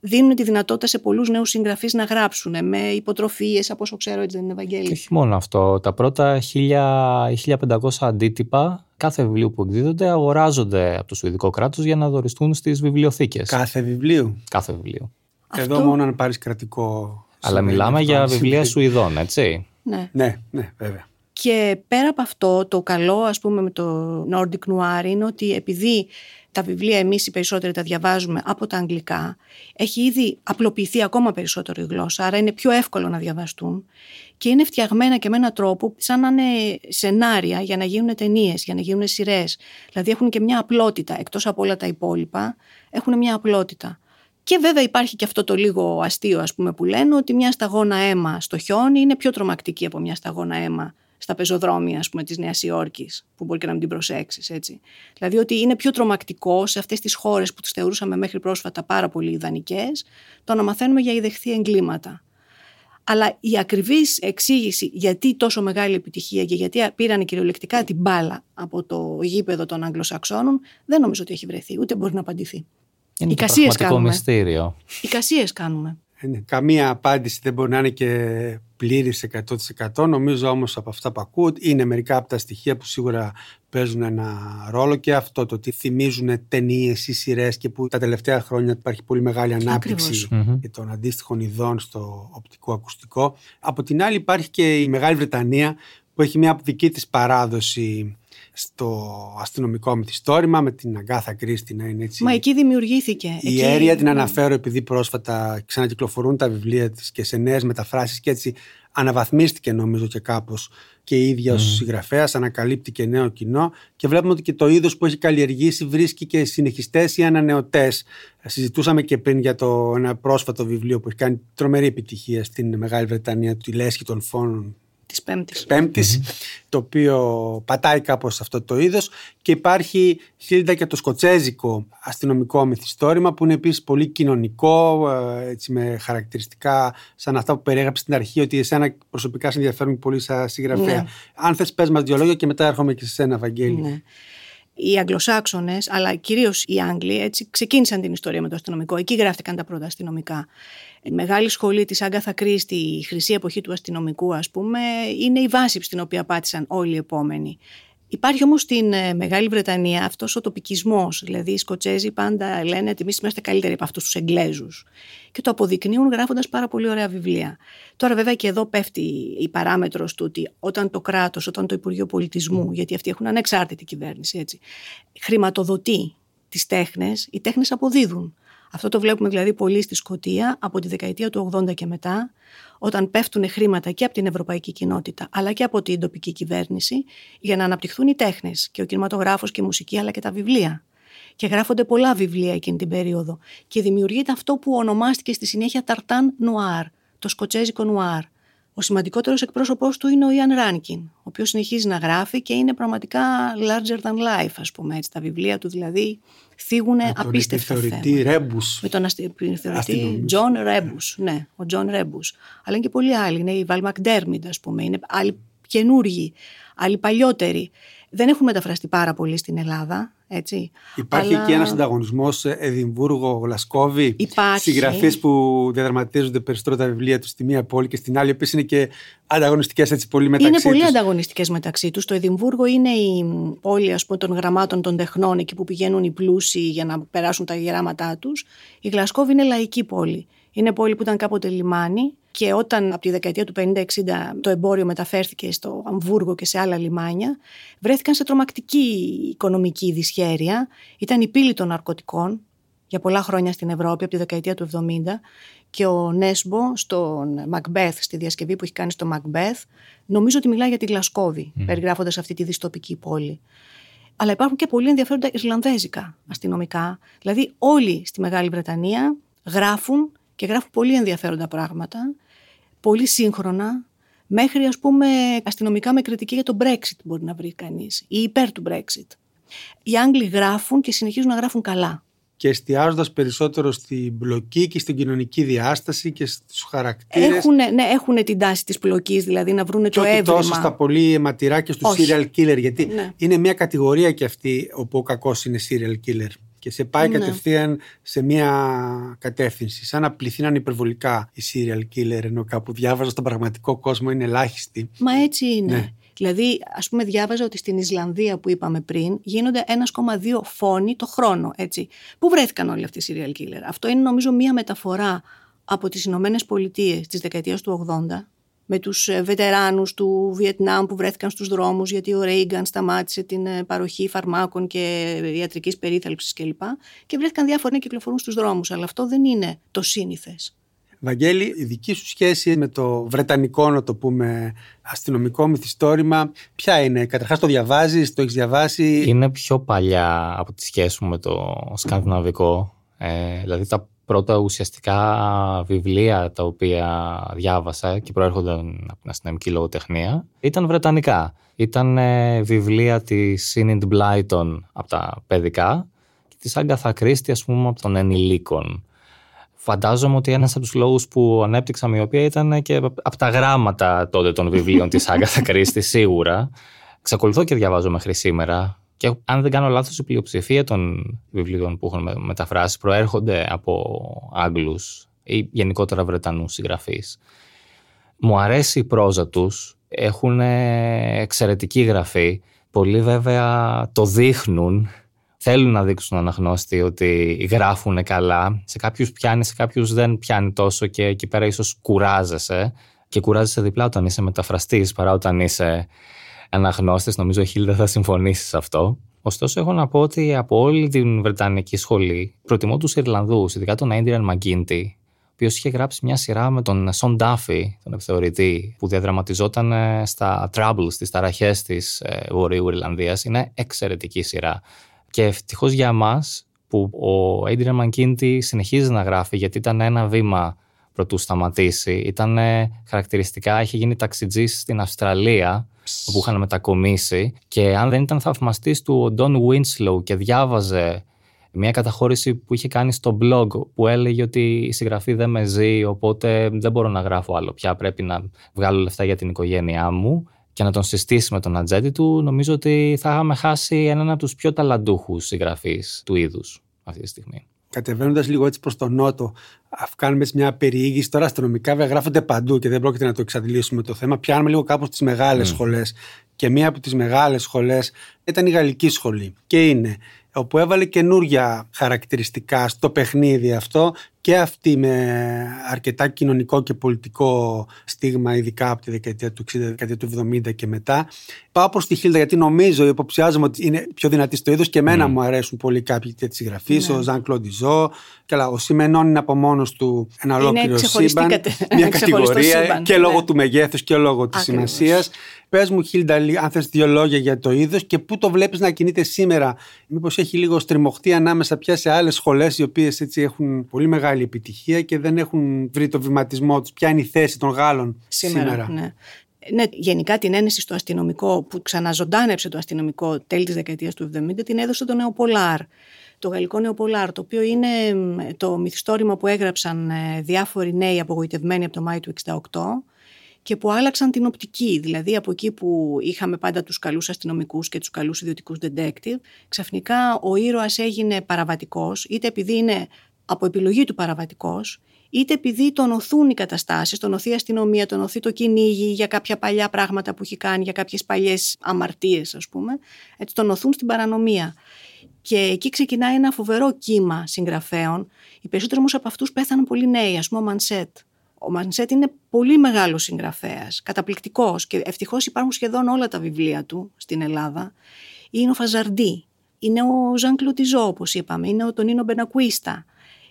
Δίνουν τη δυνατότητα σε πολλούς νέους συγγραφείς να γράψουν με υποτροφίες, από όσο ξέρω έτσι δεν είναι Και Ευαγγέλη; όχι μόνο αυτό. Τα πρώτα 1000 ή 1500 αντίτυπα κάθε βιβλίου που εκδίδονται αγοράζονται από το Σουηδικό κράτος για να δοριστούν στις βιβλιοθήκες. Κάθε βιβλίου; Κάθε βιβλίο. Εδώ μόνο αν πάρεις κρατικό. Αλλά συμβαίνει μιλάμε αυτό, για αν βιβλία συμβεί. Σουηδών, έτσι. Ναι. Ναι, ναι, βέβαια. Και πέρα από αυτό, το καλό ας πούμε με το Nordic Noir είναι ότι επειδή τα βιβλία εμείς οι περισσότεροι τα διαβάζουμε από τα αγγλικά, έχει ήδη απλοποιηθεί ακόμα περισσότερο η γλώσσα, άρα είναι πιο εύκολο να διαβαστούν και είναι φτιαγμένα και με έναν τρόπο σαν να είναι σενάρια για να γίνουν ταινίες, για να γίνουν σειρές. Δηλαδή έχουν και μια απλότητα, εκτός από όλα τα υπόλοιπα, έχουν μια απλότητα. Και βέβαια υπάρχει και αυτό το λίγο αστείο ας πούμε που λένε ότι μια σταγόνα αίμα στο χιόνι είναι πιο τρομακτική από μια σταγόνα αίμα στα πεζοδρόμια ας πούμε, της Νέας Υόρκης που μπορεί και να μην την προσέξεις έτσι. Δηλαδή ότι είναι πιο τρομακτικό σε αυτές τις χώρες που τις θεωρούσαμε μέχρι πρόσφατα πάρα πολύ ιδανικές το να μαθαίνουμε για ιδεχθή εγκλήματα. Αλλά η ακριβής εξήγηση γιατί τόσο μεγάλη επιτυχία και γιατί πήραν κυριολεκτικά την μπάλα από το γήπεδο των Αγγλοσαξώνων δεν νομίζω ότι έχει βρεθεί, ούτε μπορεί να απαντηθεί. Είναι Οι το κασίες πραγματικό κάνουμε. μυστήριο. Οι κασίες κάνουμε. Ε, ναι, Καμία απάντηση δεν μπορεί να είναι και πλήρης 100%. Νομίζω όμως από αυτά που ακούω ότι είναι μερικά από τα στοιχεία που σίγουρα παίζουν ένα ρόλο και αυτό το ότι θυμίζουν ταινίες ή σειρές και που τα τελευταία χρόνια υπάρχει πολύ μεγάλη ανάπτυξη Ακριβώς. Μμμ. και των αντίστοιχων ειδών στο οπτικό ακουστικό. Από την άλλη υπάρχει και η Μεγάλη Βρετανία που έχει μια δική της παράδοση στο αστυνομικό μυθιστόρημα με την Αγκάθα Κρίστη να είναι έτσι Μα εκεί δημιουργήθηκε. η εκεί... αίρια την αναφέρω επειδή πρόσφατα ξανακυκλοφορούν τα βιβλία της και σε νέες μεταφράσεις και έτσι αναβαθμίστηκε νομίζω και κάπως και η ίδια ως συγγραφέας ανακαλύπτει και νέο κοινό και βλέπουμε ότι και το είδος που έχει καλλιεργήσει βρίσκει και συνεχιστές ή ανανεωτές. Συζητούσαμε και πριν για το ένα πρόσφατο βιβλίο που έχει κάνει τρομερή επιτυχία στην Μεγάλη Βρετανία, τη Λέσχη των Φόνων Της Πέμπτης. πέμπτης, το οποίο πατάει κάπως αυτό το είδος και υπάρχει Χίλντα και το σκοτσέζικο αστυνομικό μυθιστόρημα που είναι επίσης πολύ κοινωνικό ε, έτσι με χαρακτηριστικά σαν αυτά που περιέγραψε στην αρχή ότι εσένα προσωπικά σε ενδιαφέρουν πολύ σαν συγγραφέα. Ναι. Αν θες πες μας δύο λόγια και μετά έρχομαι και σε σένα Βαγγέλη. Ναι. Οι Αγγλοσάξονες, αλλά κυρίως οι Άγγλοι, έτσι, ξεκίνησαν την ιστορία με το αστυνομικό. Εκεί γράφτηκαν τα πρώτα αστυνομικά. Η μεγάλη σχολή της Άγκαθα Κρίστη, η χρυσή εποχή του αστυνομικού, ας πούμε, είναι η βάση στην οποία πάτησαν όλοι οι επόμενοι. Υπάρχει όμως στην ε, Μεγάλη Βρετανία αυτός ο τοπικισμός, δηλαδή οι Σκοτσέζοι πάντα λένε ότι εμείς είμαστε καλύτεροι από αυτούς τους Εγγλέζους και το αποδεικνύουν γράφοντας πάρα πολύ ωραία βιβλία. Τώρα βέβαια και εδώ πέφτει η παράμετρος του ότι όταν το κράτος, όταν το Υπουργείο Πολιτισμού, γιατί αυτοί έχουν ανεξάρτητη κυβέρνηση έτσι, χρηματοδοτεί τις τέχνες, οι τέχνες αποδίδουν. Αυτό το βλέπουμε δηλαδή πολύ στη Σκωτία από τη δεκαετία του 80 και μετά, όταν πέφτουν χρήματα και από την ευρωπαϊκή κοινότητα, αλλά και από την τοπική κυβέρνηση, για να αναπτυχθούν οι τέχνες και ο κινηματογράφος και η μουσική, αλλά και τα βιβλία. Και γράφονται πολλά βιβλία εκείνη την περίοδο. Και δημιουργείται αυτό που ονομάστηκε στη συνέχεια Ταρτάν Νουάρ, το σκοτσέζικο Νουάρ. Ο σημαντικότερος εκπρόσωπός του είναι ο Ιαν Ράνκιν, ο οποίος συνεχίζει να γράφει και είναι πραγματικά larger than life, ας πούμε έτσι. Τα βιβλία του δηλαδή θίγουν Με τον απίστευτα επιθεωρητή θέματα. Ρέμπους. Με τον αστι- επιθεωρητή Αστυνομικό. Τζον Ρέμπους. Ναι, ο Τζον Ρέμπους. Αλλά είναι και πολλοί άλλοι. Είναι η Βαλ Μακντέρμιντ, ας πούμε. Είναι άλλοι καινούργοι, άλλοι παλιότεροι. Δεν έχουν μεταφραστεί πάρα πολύ στην Ελλάδα. Έτσι. Υπάρχει Αλλά και ένας ανταγωνισμός ε, Εδιμβούργο-Γλασκόβη. Υπάρχει. Συγγραφείς που διαδραματίζονται περισσότερο τα βιβλία τους στη μία πόλη και στην άλλη, οι οποίες είναι και ανταγωνιστικές έτσι πολύ μεταξύ Είναι πολύ τους. ανταγωνιστικές μεταξύ τους. Το Εδιμβούργο είναι η πόλη ας πούμε, των γραμμάτων των τεχνών, εκεί που πηγαίνουν οι πλούσιοι για να περάσουν τα γεράματά τους. Η Γλασκόβη είναι λαϊκή πόλη. Είναι πόλη που ήταν κάποτε λιμάνι και όταν από τη δεκαετία του 50-60 το εμπόριο μεταφέρθηκε στο Αμβούργο και σε άλλα λιμάνια, βρέθηκαν σε τρομακτική οικονομική δυσχέρεια. Ήταν η πύλη των ναρκωτικών για πολλά χρόνια στην Ευρώπη, από τη δεκαετία του 70 και ο Νέσμπο στον Macbeth, στη διασκευή που έχει κάνει στο Macbeth, νομίζω ότι μιλάει για τη Γλασκόβη, περιγράφοντας αυτή τη δυστοπική πόλη. Αλλά υπάρχουν και πολύ ενδιαφέροντα Ιρλανδέζικα αστυνομικά. Δηλαδή όλοι στη Μεγάλη Βρετανία γράφουν και γράφουν πολύ ενδιαφέροντα πράγματα, πολύ σύγχρονα, μέχρι ας πούμε αστυνομικά με κριτική για το Brexit μπορεί να βρει κανείς ή υπέρ του Brexit. Οι Άγγλοι γράφουν και συνεχίζουν να γράφουν καλά. Και εστιάζοντας περισσότερο στην πλοκή και στην κοινωνική διάσταση και στους χαρακτήρες. Έχουν, ναι, έχουν την τάση της πλοκής, δηλαδή να βρούνε και το όχι έβριμα. τόσο στα πολύ αιματηρά και στους Όχι. serial killer γιατί Ναι. είναι μια κατηγορία και αυτή όπου ο κακός είναι serial killer και σε πάει Ναι. κατευθείαν σε μια κατεύθυνση σαν να πληθύναν υπερβολικά οι serial killer ενώ κάπου διάβαζα στον πραγματικό κόσμο είναι ελάχιστοι Μα έτσι είναι. Ναι. Δηλαδή, ας πούμε, διάβαζα ότι στην Ισλανδία που είπαμε πριν γίνονται 1,2 φόνοι το χρόνο. Έτσι. Πού βρέθηκαν όλοι αυτοί οι serial killer; Αυτό είναι νομίζω μία μεταφορά από τις Ηνωμένες Πολιτείες της δεκαετίας του 80 με τους ε, βετεράνους του Βιετνάμ που βρέθηκαν στους δρόμους γιατί ο Ρέιγκαν σταμάτησε την ε, παροχή φαρμάκων και ιατρικής περίθαλψης κλπ. Και βρέθηκαν διάφοροι να κυκλοφορούν στους δρόμους. Αλλά αυτό δεν είναι το σύνηθες. Βαγγέλη, η δική σου σχέση με το βρετανικό, να το πούμε, αστυνομικό μυθιστόρημα, ποια είναι; Καταρχάς το διαβάζεις, το έχεις διαβάσει; Είναι πιο παλιά από τη σχέση μου με το σκανδιναβικό. Ε, δηλαδή τα πρώτα ουσιαστικά βιβλία τα οποία διάβασα και προέρχονταν από την αστυνομική λογοτεχνία ήταν βρετανικά. Ήταν ε, βιβλία της Enid Blyton από τα παιδικά και της Agatha Christie ας πούμε από των ενηλίκων. Φαντάζομαι ότι ένας από τους λόγους που ανέπτυξα οποία ήταν και από τα γράμματα τότε των βιβλίων της <laughs> Agatha Christie σίγουρα. Ξεκολουθώ και διαβάζω μέχρι σήμερα και αν δεν κάνω λάθος, η πλειοψηφία των βιβλίων που έχουν μεταφράσει προέρχονται από Άγγλους ή γενικότερα Βρετανούς συγγραφείς. Μου αρέσει η πρόζα τους, έχουν εξαιρετική γραφή. Πολλοί βέβαια το δείχνουν, θέλουν να δείξουν αναγνώστη ότι γράφουν καλά. Σε κάποιους πιάνει, σε κάποιους δεν πιάνει τόσο και εκεί πέρα ίσως κουράζεσαι. Και κουράζεσαι διπλά όταν είσαι μεταφραστής παρά όταν είσαι αναγνώστες, νομίζω η Χίλτα θα συμφωνήσεις σε αυτό. Ωστόσο, έχω να πω ότι από όλη την Βρετανική σχολή προτιμώ τους Ιρλανδούς, ειδικά τον Adrian McGinty, ο οποίος είχε γράψει μια σειρά με τον Σον Ντάφι, τον επιθεωρητή, που διαδραματιζόταν ε, στα Troubles, στι ταραχές της ε, Βορείου Ιρλανδίας. Είναι εξαιρετική σειρά. Και ευτυχώς για εμάς που ο Adrian McGinty συνεχίζει να γράφει, γιατί ήταν ένα βήμα πρωτού σταματήσει. Ήταν χαρακτηριστικά, είχε γίνει ταξιτζής στην Αυστραλία όπου είχαν μετακομίσει. Και αν δεν ήταν θαυμαστής του ο Don Winslow και διάβαζε μια καταχώρηση που είχε κάνει στο blog που έλεγε ότι η συγγραφή δεν με ζει οπότε δεν μπορώ να γράφω άλλο. Πια πρέπει να βγάλω λεφτά για την οικογένειά μου και να τον συστήσει με τον ατζέντη του νομίζω ότι θα είχαμε χάσει έναν από τους πιο ταλαντούχους συγγραφείς του είδους αυτή τη στιγμή κατεβαίνοντας λίγο έτσι προς τον νότο, αφού κάνουμε μια περιήγηση. Τώρα αστυνομικά βέβαια γράφονται παντού και δεν πρόκειται να το εξαντλήσουμε το θέμα. Πιάνουμε λίγο κάπως τις μεγάλες mm. σχολές. Και μία από τις μεγάλες σχολές ήταν η Γαλλική Σχολή. Και είναι όπου έβαλε καινούργια χαρακτηριστικά στο παιχνίδι αυτό και αυτή με αρκετά κοινωνικό και πολιτικό στίγμα, ειδικά από τη δεκαετία του 60, δεκαετία του 70 και μετά. Πάω προς τη Χίλτα γιατί νομίζω, υποψιάζομαι ότι είναι πιο δυνατή στο είδος και εμένα mm. μου αρέσουν πολύ κάποιοι τέτοιε συγγραφεί. Ναι. Ο Ζαν Κλοντιζό. Καλά, ο Σιμενών είναι από μόνος του ένα ολόκληρο σύμπαν. Μια <laughs> κατηγορία και λόγω ναι. του μεγέθους και λόγω της σημασίας. Πες μου, Χίλτα, αν θες δύο λόγια για το είδος και πού το βλέπεις να κινείται σήμερα. Μήπως έχει λίγο στριμωχτεί ανάμεσα πια σε άλλες σχολές οι οποίες έχουν πολύ μεγάλη επιτυχία και δεν έχουν βρει το βηματισμό τους. Ποια είναι η θέση των Γάλλων σήμερα. σήμερα; Ναι. Ναι, γενικά την ένεση στο αστυνομικό που ξαναζωντάνεψε το αστυνομικό τέλη της δεκαετίας του 70 την έδωσε το Νεοπολάρ. Το γαλλικό Νεοπολάρ, το οποίο είναι το μυθιστόρημα που έγραψαν ε, διάφοροι νέοι απογοητευμένοι από το Μάιο του 68 και που άλλαξαν την οπτική. Δηλαδή από εκεί που είχαμε πάντα τους καλούς αστυνομικούς και τους καλούς ιδιωτικούς detective, ξαφνικά ο ήρωας έγινε παραβατικός, είτε επειδή είναι από επιλογή του παραβατικός, είτε επειδή τον οθούν οι καταστάσεις, τον οθεί η αστυνομία, τον οθεί το κυνήγι για κάποια παλιά πράγματα που έχει κάνει, για κάποιες παλιές αμαρτίες ας πούμε, έτσι τον οθούν στην παρανομία. Και εκεί ξεκινάει ένα φοβερό κύμα συγγραφέων. Οι περισσότεροι όμως από αυτούς πέθαναν πολύ νέοι, ας πούμε ο Μανσέτ. Ο Μανσέτ είναι πολύ μεγάλος συγγραφέας, καταπληκτικός και ευτυχώς υπάρχουν σχεδόν όλα τα βιβλία του στην Ελλάδα. Είναι ο Φαζαρντί, είναι ο Ζαν Κλωτιζό, όπως είπαμε, είναι ο Τονίνο Μπενακουίστα.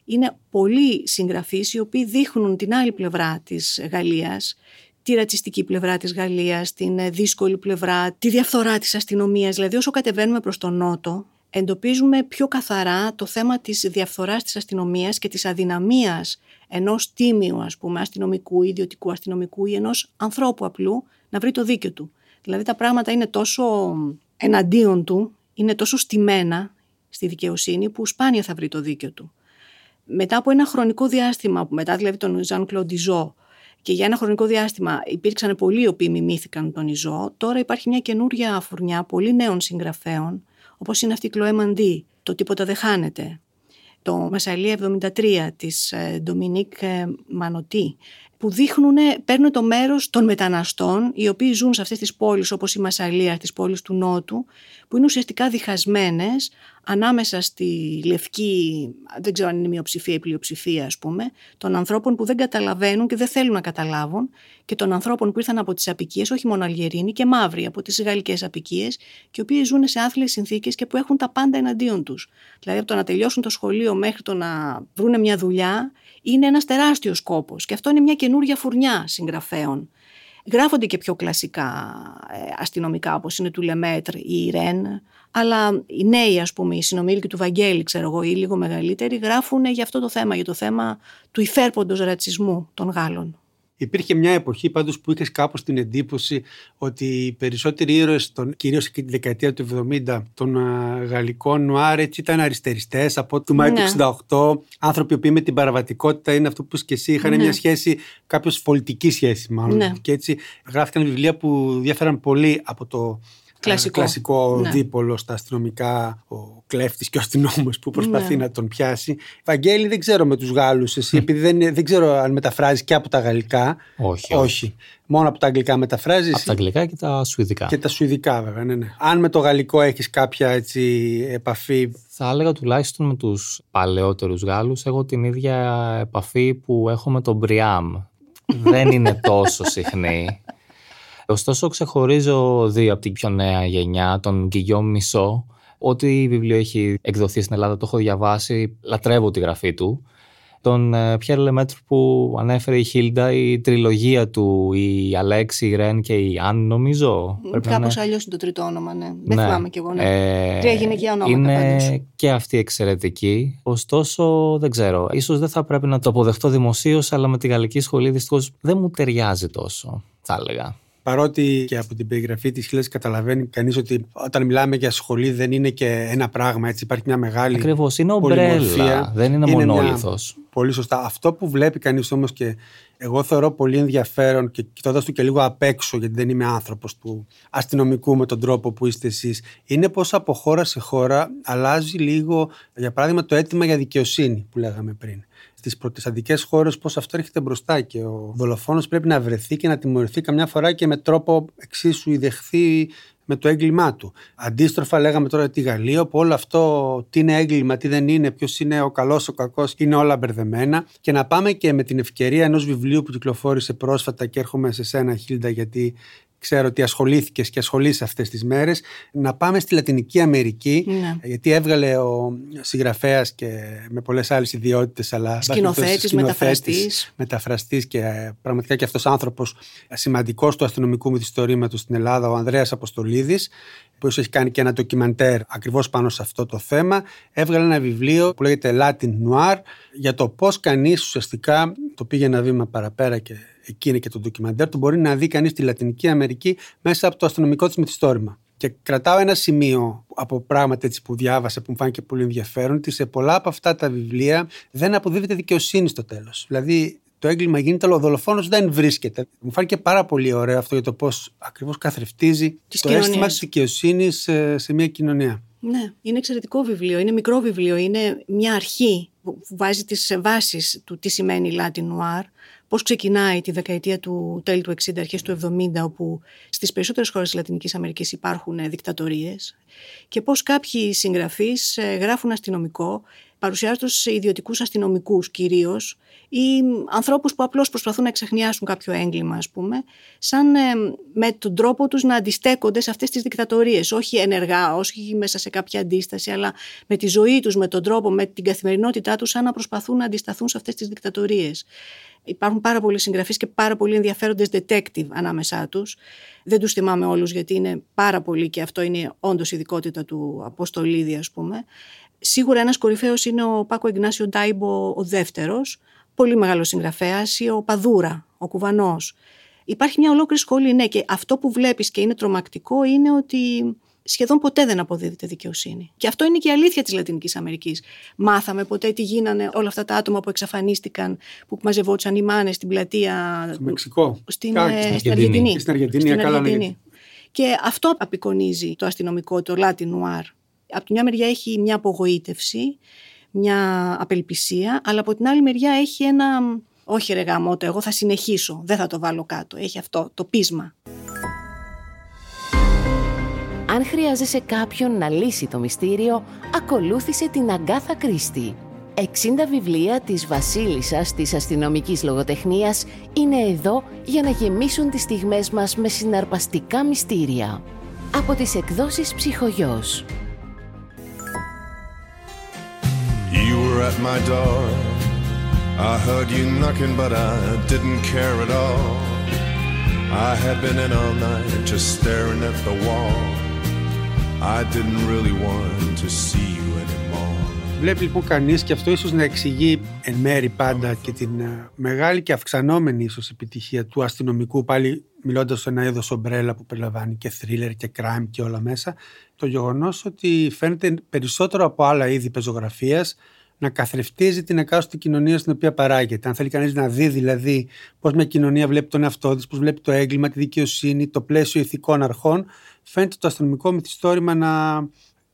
Είναι πολλοί συγγραφείς οι οποίοι δείχνουν την άλλη πλευρά της Γαλλίας, τη ρατσιστική πλευρά της Γαλλίας, την δύσκολη πλευρά, τη διαφθορά της αστυνομίας. Δηλαδή όσο κατεβαίνουμε προς τον Νότο, εντοπίζουμε πιο καθαρά το θέμα της διαφθοράς της αστυνομίας και της αδυναμίας ενός τίμιου ας πούμε αστυνομικού, ιδιωτικού αστυνομικού ή ενός ανθρώπου απλού να βρει το δίκιο του. Δηλαδή τα πράγματα είναι τόσο εναντίον του, είναι τόσο στημένα στη δικαιοσύνη που σπάνια θα βρει το δίκιο του μετά από ένα χρονικό διάστημα, μετά δηλαδή τον Ζαν Κλοντιζό, και για ένα χρονικό διάστημα υπήρξαν πολλοί οι οποίοι μιμήθηκαν τον Ιζό, τώρα υπάρχει μια καινούρια φουρνιά πολύ νέων συγγραφέων, όπως είναι αυτή η Κλοέ Μαντί, το «Τίποτα δεν χάνεται», το «Μασαλία 73» της Ντομινίκ ε, Μανωτή, που δείχνουν, παίρνουν το μέρος των μεταναστών οι οποίοι ζουν σε αυτές τις πόλεις όπως η Μασαλία, τις πόλεις του Νότου που είναι ουσιαστικά διχασμένες ανάμεσα στη λευκή, δεν ξέρω αν είναι μειοψηφία ή πλειοψηφία ας πούμε, των ανθρώπων που δεν καταλαβαίνουν και δεν θέλουν να καταλάβουν και των ανθρώπων που ήρθαν από τις απικίες, όχι μόνο Αλγερίνοι και μαύροι από τις γαλλικές απικίες και οι οποίοι ζουν σε άθλιες συνθήκες και που έχουν τα πάντα εναντίον τους. Δηλαδή από το να τελειώσουν το σχολείο μέχρι το να βρουν μια δουλειά είναι ένας τεράστιος κόπος και αυτό είναι μια καινούργια φουρνιά συγγραφέων. Γράφονται και πιο κλασικά ε, αστυνομικά όπως είναι του Λεμέτρ ή η Ρεν, αλλά οι νέοι ας πούμε, οι συνομήλικοι του Βαγγέλη ξέρω εγώ ή λίγο μεγαλύτεροι γράφουν για αυτό το θέμα, για το θέμα του υφέρποντος ρατσισμού των Γάλλων. Υπήρχε μια εποχή πάντως που είχες κάπως την εντύπωση ότι οι περισσότεροι ήρωες, των, κυρίως εκεί τη δεκαετία του 70 των α, γαλλικών νουάρ έτσι ήταν αριστεριστές από του Μάη Ναι. του 68 άνθρωποι που με την παραβατικότητα είναι αυτό που είσαι και εσύ είχαν Ναι. μια σχέση κάποιος πολιτική σχέση μάλλον Ναι. και έτσι γράφτηκαν βιβλία που διαφέραν πολύ από το ε, Κλασικό. κλασικό Ναι. δίπολο στα αστυνομικά, ο κλέφτης και ο αστυνόμος που προσπαθεί Ναι. να τον πιάσει. Βαγγέλη δεν ξέρω με τους Γάλλους εσύ, επειδή δεν, δεν ξέρω αν μεταφράζεις και από τα γαλλικά. Όχι. Όχι. Μόνο από τα αγγλικά μεταφράζεις Από τα αγγλικά και τα σουηδικά. και τα σουηδικά βέβαια. Ναι, ναι. Αν με το γαλλικό έχεις κάποια έτσι, επαφή; Θα έλεγα τουλάχιστον με τους παλαιότερους Γάλλους έχω την ίδια επαφή που έχω με τον Μπριάμ. Δεν είναι τόσο συχνή. Ωστόσο ξεχωρίζω δύο από την πιο νέα γενιά, τον Γκυγιόμ Μισό. Ό,τι βιβλίο έχει εκδοθεί στην Ελλάδα το έχω διαβάσει, λατρεύω τη γραφή του. Τον Πιέρ Λεμέτρ που ανέφερε η Χίλντα, η τριλογία του, η Αλέξη, η Ρεν και η Αν νομίζω. Πρέπει να Κάπως είναι. αλλιώς είναι το τρίτο όνομα, ναι. Δεν Ναι. θυμάμαι κι εγώ. Ναι. Ε, Τρία γυναικεία ονόματα Είναι πάντως. και αυτή εξαιρετική. Ωστόσο, δεν ξέρω. Ίσως δεν θα πρέπει να το αποδεχτώ δημοσίως, αλλά με τη γαλλική σχολή δυστυχώς δεν μου ταιριάζει τόσο, θα έλεγα. Παρότι και από την περιγραφή της Χίλας καταλαβαίνει κανείς ότι όταν μιλάμε για σχολή δεν είναι και ένα πράγμα, έτσι υπάρχει μια μεγάλη Ακριβώς. Είναι πολυμορφία. ομπρέλα. Δεν είναι, μια- μονόλιθο. Πολύ σωστά. Αυτό που βλέπει κανείς όμως και εγώ θεωρώ πολύ ενδιαφέρον και κοιτώντας του και λίγο απ' έξω, γιατί δεν είμαι άνθρωπος του αστυνομικού με τον τρόπο που είστε εσείς, είναι πως από χώρα σε χώρα αλλάζει λίγο, για παράδειγμα, το αίτημα για δικαιοσύνη που λέγαμε πριν. Στι προτεσταντικέ χώρες, πώς αυτό έρχεται μπροστά και ο δολοφόνος πρέπει να βρεθεί και να τιμωρηθεί καμιά φορά και με τρόπο εξίσου ιδεχθεί με το έγκλημά του. Αντίστροφα, λέγαμε τώρα τη Γαλλία, όπου όλο αυτό τι είναι έγκλημα, τι δεν είναι, ποιος είναι ο καλός, ο κακός, είναι όλα μπερδεμένα. Και να πάμε και με την ευκαιρία ενός βιβλίου που κυκλοφόρησε πρόσφατα και έρχομαι σε σένα, Χίλντα, γιατί ξέρω ότι ασχολήθηκες και ασχολείσαι αυτές τις μέρες, να πάμε στη Λατινική Αμερική, Ναι. γιατί έβγαλε ο συγγραφέας και με πολλές άλλες ιδιότητες, αλλά Σκηνοθέτης, μεταφραστής. μεταφραστής και ε, πραγματικά και αυτός άνθρωπος σημαντικός του αστυνομικού μυθιστορήματος στην Ελλάδα, ο Ανδρέας Αποστολίδης, που έχει κάνει και ένα ντοκιμαντέρ ακριβώς πάνω σε αυτό το θέμα, έβγαλε ένα βιβλίο που λέγεται Latin Noir για το πώς κανείς ουσιαστικά το πήγε ένα βήμα παραπέρα και εκεί είναι και το ντοκιμαντέρ του, μπορεί να δει κανείς τη Λατινική Αμερική μέσα από το αστυνομικό της μυθιστόρημα. Και κρατάω ένα σημείο από πράγματα έτσι που διάβασα που μου φάνηκε πολύ ενδιαφέρον, ότι σε πολλά από αυτά τα βιβλία δεν αποδίδεται δικαιοσύνη στο τέλος. Δηλαδή το έγκλημα γίνεται, αλλά ο δολοφόνος δεν βρίσκεται. Μου φάνηκε πάρα πολύ ωραίο αυτό για το πώς ακριβώς καθρεφτίζει Τις το αίσθημα κοινωνίες. της δικαιοσύνης σε, σε μια κοινωνία. Ναι, είναι εξαιρετικό βιβλίο. Είναι μικρό βιβλίο. Είναι μια αρχή που βάζει τις βάσεις του τι σημαίνει Latin Noir, πώς ξεκινάει τη δεκαετία του τέλη του 60, αρχές του 70, όπου στις περισσότερες χώρες της Λατινικής Αμερικής υπάρχουν ε, δικτατορίες και πώς κάποιοι συγγραφείς ε, γράφουν αστυνομικό, παρουσιάζονται ως ιδιωτικούς αστυνομικούς κυρίως ή ανθρώπους που απλώς προσπαθούν να εξεχνιάσουν κάποιο έγκλημα ας πούμε, σαν ε, με τον τρόπο τους να αντιστέκονται σε αυτές τις δικτατορίες, όχι ενεργά, όχι μέσα σε κάποια αντίσταση, αλλά με τη ζωή τους, με τον τρόπο, με την καθημερινότητά τους, σαν να προσπαθούν να αντισταθούν σε αυτές τις δικτατορίες. Υπάρχουν πάρα πολλοί συγγραφείς και πάρα πολλοί ενδιαφέροντες detective ανάμεσά τους. Δεν τους θυμάμαι όλους γιατί είναι πάρα πολλοί και αυτό είναι όντως ειδικότητα του Αποστολίδη ας πούμε. Σίγουρα ένας κορυφαίος είναι ο Πάκο Ιγνάσιο Ντάιμπο ο δεύτερος, πολύ μεγάλος συγγραφέας ή ο Παδούρα, ο Κουβανός. Υπάρχει μια ολόκληρη σχολή, ναι, και αυτό που βλέπεις και είναι τρομακτικό είναι ότι σχεδόν ποτέ δεν αποδίδεται δικαιοσύνη. Και αυτό είναι και η αλήθεια της Λατινικής Αμερικής. Μάθαμε ποτέ τι γίνανε όλα αυτά τα άτομα που εξαφανίστηκαν, που μαζευόντουσαν οι μάνες στην πλατεία Στο Μεξικό. στην, Κάκι, ε, στην στην Αργεντινή. Αργεντινή. Στην Αργεντινή, καλά, ναι. Και αυτό απεικονίζει το αστυνομικό, το Latin Noir. Από τη μια μεριά έχει μια απογοήτευση, μια απελπισία, αλλά από την άλλη μεριά έχει ένα όχι ρε γαμώτο, εγώ θα συνεχίσω, δεν θα το βάλω κάτω. Έχει αυτό το πείσμα. Αν χρειάζεσαι κάποιον να λύσει το μυστήριο, ακολούθησε την Αγκάθα Κρίστη. 60 βιβλία της βασίλισσας της αστυνομικής λογοτεχνίας είναι εδώ για να γεμίσουν τις στιγμές μας με συναρπαστικά μυστήρια. Από τις εκδόσεις Ψυχογιός. Were at my door. I heard you knocking, but I didn't care at all. I had been in all night just staring at the wall. I didn't really want to see you anymore. Βλέπεις λοιπόν κανείς και αυτό ίσως να εξηγεί εν μέρη πάντα και την ε, μεγάλη και αυξανόμενη ίσως επιτυχία του αστυνομικού πάλι μιλώντας σε ένα είδος ομπρέλα που περιλαμβάνει και thriller και crime και όλα μέσα το γεγονός ότι φαίνεται περισσότερο από άλλα είδη πεζογραφίας να καθρεφτίζει την εκάστοτε κοινωνία στην οποία παράγεται. Αν θέλει κανείς να δει δηλαδή πώς μια κοινωνία βλέπει τον εαυτό της, πώς βλέπει το έγκλημα, τη δικαιοσύνη, το πλαίσιο ηθικών αρχών, φαίνεται το αστυνομικό μυθιστόρημα να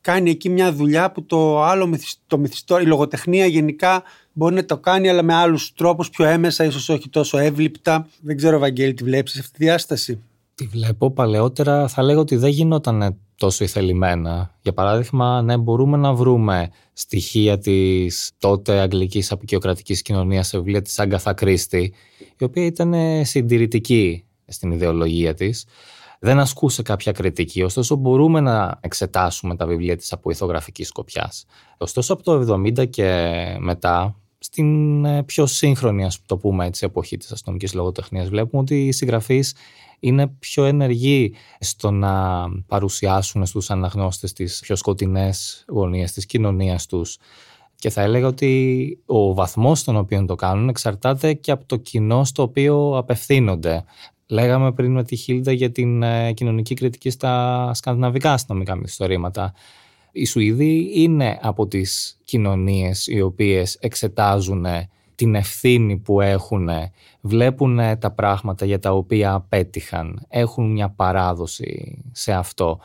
κάνει εκεί μια δουλειά που το άλλο το μυθιστόρημα, η λογοτεχνία γενικά μπορεί να το κάνει, αλλά με άλλους τρόπους, πιο έμεσα, ίσως όχι τόσο εύληπτα. Δεν ξέρω, Βαγγέλη, τη βλέπεις σε αυτή τη διάσταση; Τη βλέπω παλαιότερα, θα λέγω ότι δεν γινόταν τόσο ηθελημένα. Για παράδειγμα, ναι, μπορούμε να βρούμε στοιχεία της τότε αγγλικής απεικιοκρατικής κοινωνίας σε βιβλία της Άγκαθα Κρίστη, η οποία ήταν συντηρητική στην ιδεολογία της. Δεν ασκούσε κάποια κριτική, ωστόσο μπορούμε να εξετάσουμε τα βιβλία της από ηθογραφικής σκοπιάς. Ωστόσο από το 70 και μετά, στην ε, πιο σύγχρονη, ας το πούμε έτσι, εποχή της αστυνομικής λογοτεχνίας, βλέπουμε ότι οι συγγραφείς είναι πιο ενεργοί στο να παρουσιάσουν στους αναγνώστες τις πιο σκοτεινές γωνίες της κοινωνίας τους. Και θα έλεγα ότι ο βαθμός στον οποίο το κάνουν εξαρτάται και από το κοινό στο οποίο απευθύνονται. Λέγαμε πριν με τη Χίλντα για την ε, κοινωνική κριτική στα σκανδιναβικά αστυνομικά μυθιστορήματα. Οι Σουηδοί είναι από τις κοινωνίες οι οποίες εξετάζουν την ευθύνη που έχουν, βλέπουν τα πράγματα για τα οποία απέτυχαν, έχουν μια παράδοση σε αυτό.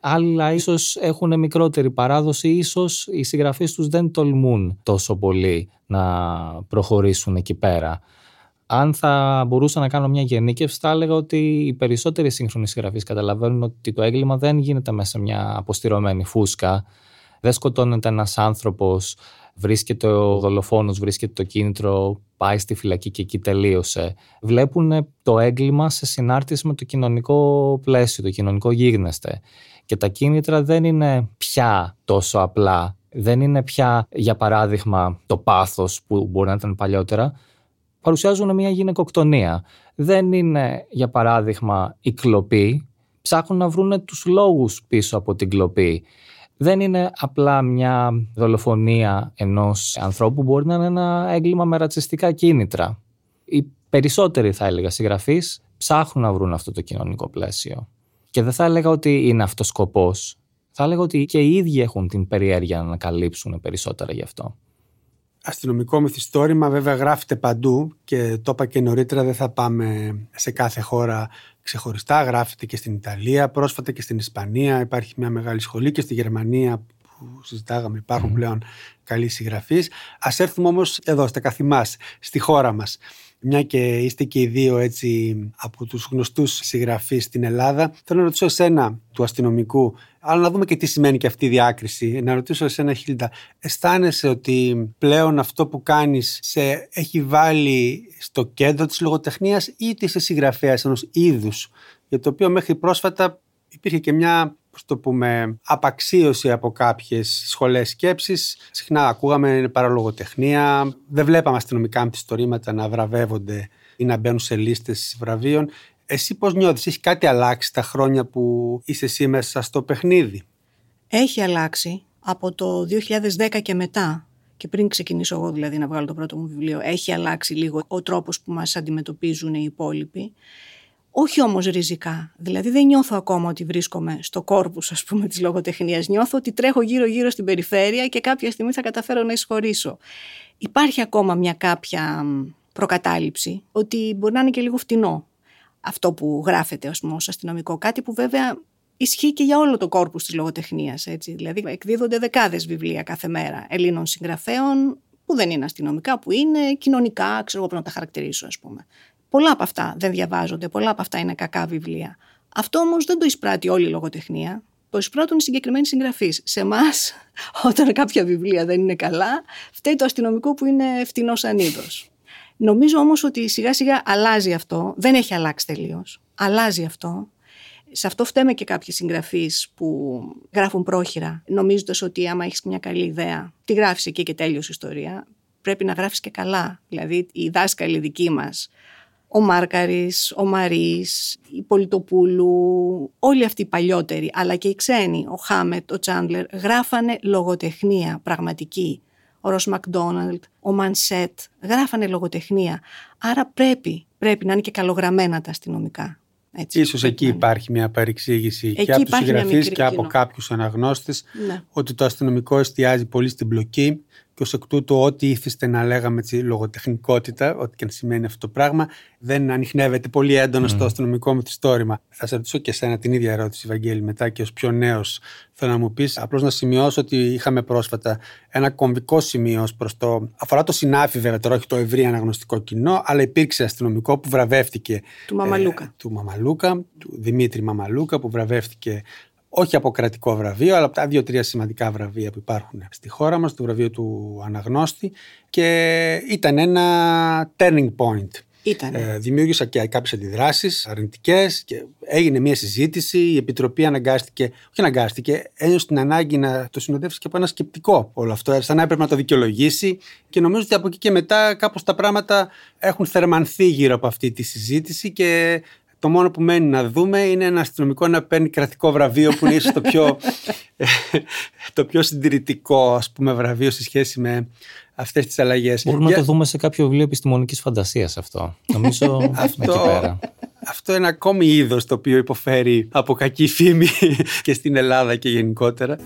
Άλλα ίσως έχουν μικρότερη παράδοση, ίσως οι συγγραφείς τους δεν τολμούν τόσο πολύ να προχωρήσουν εκεί πέρα. Αν θα μπορούσα να κάνω μια γενίκευση, θα έλεγα ότι οι περισσότεροι σύγχρονοι συγγραφείς καταλαβαίνουν ότι το έγκλημα δεν γίνεται μέσα σε μια αποστηρωμένη φούσκα. Δεν σκοτώνεται ένας άνθρωπος βρίσκεται ο δολοφόνος, βρίσκεται το κίνητρο, πάει στη φυλακή και εκεί τελείωσε. Βλέπουν το έγκλημα σε συνάρτηση με το κοινωνικό πλαίσιο, το κοινωνικό γίγνεσθε. Και τα κίνητρα δεν είναι πια τόσο απλά. Δεν είναι πια, για παράδειγμα, το πάθος που μπορεί να ήταν παλιότερα. Παρουσιάζουν μια γυναικοκτονία. Δεν είναι, για παράδειγμα, η κλοπή. Ψάχνουν να βρουν τους λόγους πίσω από την κλοπή δεν είναι απλά μια δολοφονία ενός ανθρώπου, μπορεί να είναι ένα έγκλημα με ρατσιστικά κίνητρα. Οι περισσότεροι θα έλεγα συγγραφείς ψάχνουν να βρουν αυτό το κοινωνικό πλαίσιο. Και δεν θα έλεγα ότι είναι αυτός σκοπός. Θα έλεγα ότι και οι ίδιοι έχουν την περιέργεια να ανακαλύψουν περισσότερα γι' αυτό. Αστυνομικό μυθιστόρημα βέβαια γράφεται παντού και το είπα και νωρίτερα δεν θα πάμε σε κάθε χώρα ξεχωριστά. Γράφεται και στην Ιταλία, πρόσφατα και στην Ισπανία. Υπάρχει μια μεγάλη σχολή και στη Γερμανία που συζητάγαμε υπάρχουν πλέον καλοί συγγραφείς. Ας έρθουμε όμως εδώ στα καθημάς, στη χώρα μας μια και είστε και οι δύο έτσι από τους γνωστούς συγγραφείς στην Ελλάδα, θέλω να ρωτήσω εσένα του αστυνομικού, αλλά να δούμε και τι σημαίνει και αυτή η διάκριση. Να ρωτήσω εσένα Χίλτα, αισθάνεσαι ότι πλέον αυτό που κάνεις σε έχει βάλει στο κέντρο της λογοτεχνίας ή είσαι συγγραφέας ενός είδους, για το οποίο μέχρι πρόσφατα υπήρχε και μια πώς το πούμε, απαξίωση από κάποιες σχολές σκέψης. Συχνά ακούγαμε παραλογοτεχνία, δεν βλέπαμε αστυνομικά μυθιστορήματα να βραβεύονται ή να μπαίνουν σε λίστες βραβείων. Εσύ πώς νιώθεις, έχει κάτι αλλάξει τα χρόνια που είσαι εσύ μέσα στο παιχνίδι; Έχει αλλάξει από το 2010 και μετά και πριν ξεκινήσω εγώ δηλαδή να βγάλω το πρώτο μου βιβλίο, έχει αλλάξει λίγο ο τρόπος που μας αντιμετωπίζουν οι υπόλοιποι. Όχι όμως ριζικά. Δηλαδή δεν νιώθω ακόμα ότι βρίσκομαι στο κόρπους ας πούμε της λογοτεχνίας. Νιώθω ότι τρέχω γύρω γύρω στην περιφέρεια και κάποια στιγμή θα καταφέρω να εισχωρήσω. Υπάρχει ακόμα μια κάποια προκατάληψη ότι μπορεί να είναι και λίγο φτηνό αυτό που γράφεται ας πούμε, ως αστυνομικό. Κάτι που βέβαια ισχύει και για όλο το κόρπους της λογοτεχνίας. Έτσι. Δηλαδή εκδίδονται δεκάδες βιβλία κάθε μέρα Ελλήνων συγγραφέων που δεν είναι αστυνομικά, που είναι κοινωνικά, ξέρω εγώ πρέπει να τα χαρακτηρίσω ας πούμε. Πολλά από αυτά δεν διαβάζονται, πολλά από αυτά είναι κακά βιβλία. Αυτό όμως δεν το εισπράττει όλη η λογοτεχνία. Το εισπράττουν οι συγκεκριμένοι συγγραφείς. Σε εμάς, <laughs> όταν κάποια βιβλία δεν είναι καλά, φταίει το αστυνομικό που είναι φτηνός ανίδος. Νομίζω όμως ότι σιγά σιγά αλλάζει αυτό. Δεν έχει αλλάξει τελείως. Αλλάζει αυτό. Σε αυτό φταίμε και κάποιοι συγγραφείς που γράφουν πρόχειρα, νομίζοντας ότι άμα έχεις μια καλή ιδέα, τη γράφεις εκεί και τέλειωσε ιστορία. Πρέπει να γράφεις και καλά. Δηλαδή, οι δάσκαλοι δικοί μας ο Μάρκαρης, ο Μαρίς, η Πολιτοπούλου, όλοι αυτοί οι παλιότεροι, αλλά και οι ξένοι, ο Χάμετ, ο Τσάντλερ, γράφανε λογοτεχνία πραγματική. Ο Ρος Μακδόναλτ, ο Μανσέτ, γράφανε λογοτεχνία. Άρα πρέπει, πρέπει να είναι και καλογραμμένα τα αστυνομικά. Έτσι, Ίσως εκεί πρέπει να υπάρχει μια παρεξήγηση Εκεί και από τους υπάρχει μια συγγραφείς μικρή και από κοινό. κάποιους αναγνώστες είναι. Ναι. ότι το αστυνομικό εστιάζει πολύ στην πλοκή και ως εκ τούτου ό,τι ήθιστε να λέγαμε έτσι, λογοτεχνικότητα, ό,τι και αν σημαίνει αυτό το πράγμα, δεν ανοιχνεύεται πολύ έντονα στο αστυνομικό μυθιστόρημα. Θα σε ρωτήσω και εσένα την ίδια ερώτηση, Βαγγέλη, μετά και ως πιο νέος θέλω να μου πεις, απλώς να σημειώσω ότι είχαμε πρόσφατα ένα κομβικό σημείο ως προς το... Αφορά το συνάφι βέβαια, τώρα όχι το ευρύ αναγνωστικό κοινό, αλλά υπήρξε αστυνομικό που βραβεύτηκε Του Μαμαλούκα. του Μαμαλούκα, του Δημήτρη Μαμαλούκα, που βραβεύτηκε όχι από κρατικό βραβείο, αλλά από τα δύο-τρία σημαντικά βραβεία που υπάρχουν στη χώρα μας, το βραβείο του Αναγνώστη και ήταν ένα turning point. Ήταν. Ε, δημιούργησα και κάποιες αντιδράσεις αρνητικές και έγινε μια συζήτηση, η Επιτροπή αναγκάστηκε, όχι αναγκάστηκε, ένιωσε την ανάγκη να το συνοδεύσει και από ένα σκεπτικό όλο αυτό, σαν να έπρεπε να το δικαιολογήσει και νομίζω ότι από εκεί και μετά κάπως τα πράγματα έχουν θερμανθεί γύρω από αυτή τη συζήτηση και το μόνο που μένει να δούμε είναι ένα αστυνομικό να παίρνει κρατικό βραβείο που είναι ίσως το πιο, <laughs> το πιο συντηρητικό ας πούμε, βραβείο σε σχέση με αυτές τις αλλαγές. Μπορούμε Για- να το δούμε σε κάποιο βιβλίο επιστημονικής φαντασίας αυτό. Νομίζω <laughs> εκεί Αυτό, πέρα. αυτό είναι ακόμη είδος το οποίο υποφέρει από κακή φήμη <laughs> και στην Ελλάδα και γενικότερα.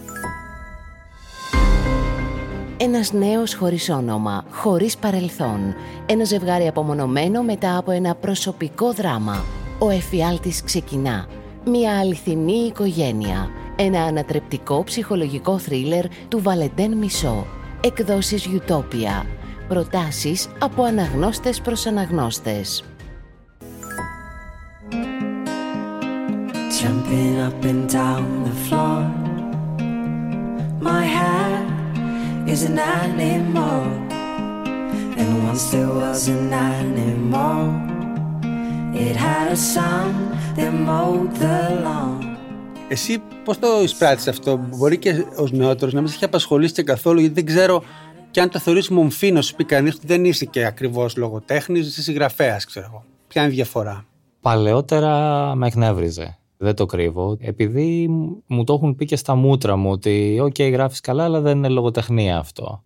Ένας νέος χωρίς όνομα, χωρίς παρελθόν. Ένα ζευγάρι απομονωμένο μετά από ένα προσωπικό δράμα. Ο εφιάλτης ξεκινά. Μια αληθινή οικογένεια. Ένα ανατρεπτικό ψυχολογικό θρίλερ του Βαλεντέν Μισό. Εκδόσεις Utopia. Προτάσεις από αναγνώστες προς αναγνώστες. Jumping up and down the floor. My hat is an animal, and once there was an animal. It had a son that mowed the lawn. Εσύ πώς το εισπράττεις αυτό, Μπορεί και ως νεότερος να μην σε έχει απασχολήσει και καθόλου, γιατί δεν ξέρω και αν το θεωρείς μομφή να σου πει κανείς ότι δεν είσαι και ακριβώς λογοτέχνης, είσαι συγγραφέας, ξέρω εγώ. Ποια είναι η διαφορά; Παλαιότερα με εκνεύριζε. Δεν το κρύβω. Επειδή μου το έχουν πει και στα μούτρα μου ότι «ΟΚ, γράφεις καλά, αλλά δεν είναι λογοτεχνία αυτό».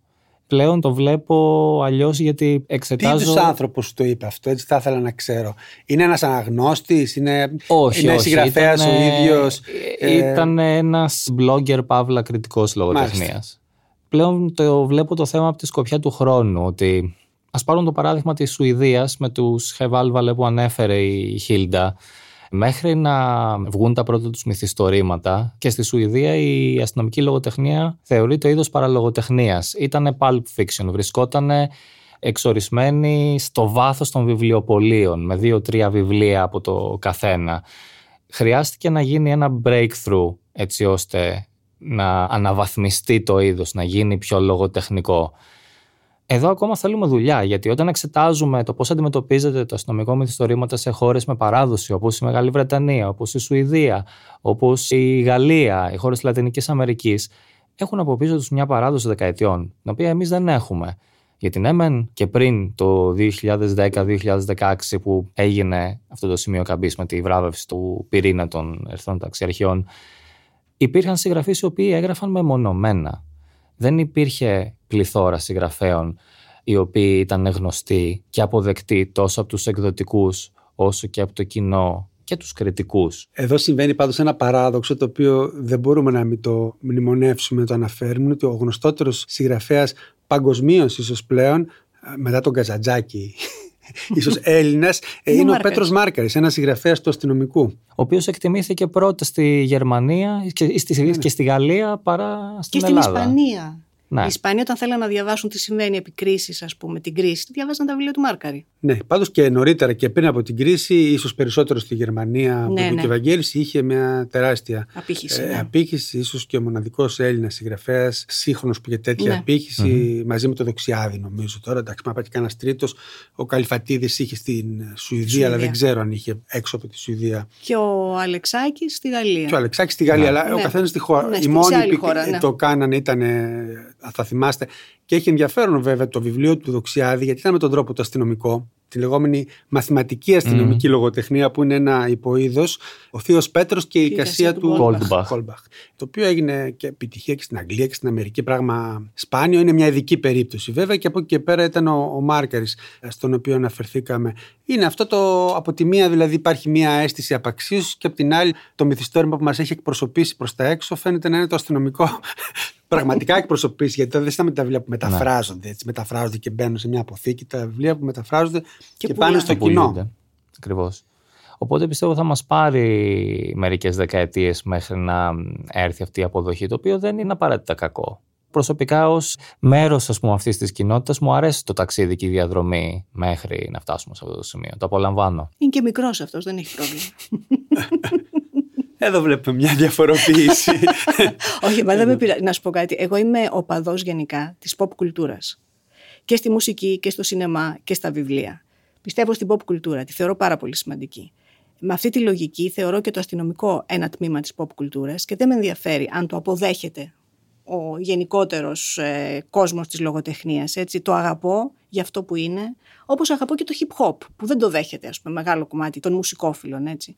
Πλέον το βλέπω αλλιώς γιατί Τι εξετάζω... είδους άνθρωπος σου το είπε αυτό, έτσι θα ήθελα να ξέρω. Είναι ένας αναγνώστης, είναι, Όχι, είναι όχι. συγγραφέας ο Ήτανε- ίδιος. Ήταν ένας blogger παύλα κριτικός λογοτεχνίας. Πλέον το βλέπω το θέμα από τη σκοπιά του χρόνου, ότι ας πάρουν το παράδειγμα της Σουηδίας με τους Χεβάλβαλε που ανέφερε η Χίλντα. Μέχρι να βγουν τα πρώτα τους μυθιστορήματα και στη Σουηδία η αστυνομική λογοτεχνία θεωρείται ο είδος παραλογοτεχνίας. Ήτανε pulp fiction, βρισκότανε εξορισμένη στο βάθος των βιβλιοπολίων με δύο-τρία βιβλία από το καθένα. Χρειάστηκε να γίνει ένα breakthrough έτσι ώστε να αναβαθμιστεί το είδος, να γίνει πιο λογοτεχνικό. Εδώ ακόμα θέλουμε δουλειά, γιατί όταν εξετάζουμε το πώς αντιμετωπίζεται το αστυνομικό μυθιστορήματα σε χώρες με παράδοση, όπως η Μεγάλη Βρετανία, όπως η Σουηδία, όπως η Γαλλία, οι χώρες της Λατινικής Αμερικής, έχουν από πίσω τους μια παράδοση δεκαετιών, την οποία εμείς δεν έχουμε. Γιατί ναι, μεν και πριν το 2010-2016 που έγινε αυτό το σημείο καμπής με τη βράβευση του πυρήνα των ερθρών ταξιαρχιών, υπήρχαν συγγραφείς οι οποίοι έγραφαν μεμονωμένα. Δεν υπήρχε πληθώρα συγγραφέων οι οποίοι ήταν γνωστοί και αποδεκτοί τόσο από τους εκδοτικούς όσο και από το κοινό και τους κριτικούς. Εδώ συμβαίνει πάντως ένα παράδοξο το οποίο δεν μπορούμε να μην το μνημονεύσουμε, να το αναφέρουμε, ότι ο γνωστότερος συγγραφέας παγκοσμίως ίσως πλέον, μετά τον Καζαντζάκη, ίσως Έλληνας, ε, Είναι ο είναι ο Μάρκαρης. Πέτρος Μάρκαρης, ένας συγγραφέας του αστυνομικού. Ο οποίος εκτιμήθηκε πρώτα στη Γερμανία και στη, και στη Γαλλία παρά Και στην στην Ελλάδα. Ισπανία. Ναι. Οι Ισπανοί όταν θέλαν να διαβάσουν τι συμβαίνει επί κρίσης, ας πούμε, την κρίση, διαβάζαν τα βιβλία του Μάρκαρη. Ναι, πάντως και νωρίτερα και πριν από την κρίση, ίσως περισσότερο στη Γερμανία, που Ναι, είπε ναι. και ο Βαγγέλης, είχε μια τεράστια Απήχηση. ε, ναι. απήχηση, ίσως και ο μοναδικός Έλληνας συγγραφέας, σύγχρονος που είχε τέτοια Ναι. απήχηση, μαζί με το Δοξιάδη, νομίζω τώρα. Εντάξει, μα πάει και κανένας τρίτος. Ο Καλυφατίδης είχε στην Σουηδία, Σουηδία. αλλά δεν ξέρω αν είχε έξω από τη Σουηδία. Και ο Αλεξάκης στη Γαλλία. Και ο Αλεξάκης στη Γαλλία, αλλά ο Ναι. καθένας στη χώρα. Ναι, Οι στη- μόνοι σε άλλη που χώρα, ναι. το κάνανε ήταν, θα θυμάστε. Και έχει ενδιαφέρον βέβαια το βιβλίο του Δοξιάδη, γιατί ήταν με τον τρόπο το αστυνομικό. τη λεγόμενη μαθηματική αστυνομική λογοτεχνία που είναι ένα υποείδος, ο Θείος Πέτρος και η εικασία του Goldbach. Goldbach, το οποίο έγινε και επιτυχία και στην Αγγλία και στην Αμερική, πράγμα σπάνιο, είναι μια ειδική περίπτωση βέβαια και από εκεί και πέρα ήταν ο, ο Μάρκαρης στον οποίο αναφερθήκαμε. Είναι αυτό το, από τη μία δηλαδή υπάρχει μια αίσθηση απαξίωσης και από την άλλη το μυθιστόρημα που μας έχει εκπροσωπήσει προς τα έξω φαίνεται να είναι το αστυνομικό πραγματικά εκπροσωπήσει, γιατί δεν είναι τα βιβλία που μεταφράζονται. Έτσι, μεταφράζονται και μπαίνουν σε μια αποθήκη. Τα βιβλία που μεταφράζονται και, Και πάνε στο πουλάνε. κοινό. Ακριβώς. Οπότε πιστεύω θα μας πάρει μερικές δεκαετίες μέχρι να έρθει αυτή η αποδοχή, το οποίο δεν είναι απαραίτητα κακό. Προσωπικά ως μέρος ας πούμε, αυτής της κοινότητας μου αρέσει το ταξίδι και η διαδρομή μέχρι να φτάσουμε σε αυτό το σημείο. Το απολαμβάνω. Είναι και μικρός αυτός, δεν έχει πρόβλημα. <laughs> Εδώ βλέπουμε μια διαφοροποίηση. <laughs> Όχι, μα δεν με πειράζει. Να σου πω κάτι. Εγώ είμαι οπαδός γενικά της pop κουλτούρας. Και στη μουσική και στο σινεμά και στα βιβλία. Πιστεύω στην pop κουλτούρα. Τη θεωρώ πάρα πολύ σημαντική. Με αυτή τη λογική θεωρώ και το αστυνομικό ένα τμήμα της pop κουλτούρας και δεν με ενδιαφέρει αν το αποδέχεται ο γενικότερος ε, κόσμος της λογοτεχνίας. Έτσι. Το αγαπώ για αυτό που είναι, όπως αγαπώ και το hip hop που δεν το δέχεται ας πούμε, μεγάλο κομμάτι των μουσικόφιλων. Έτσι.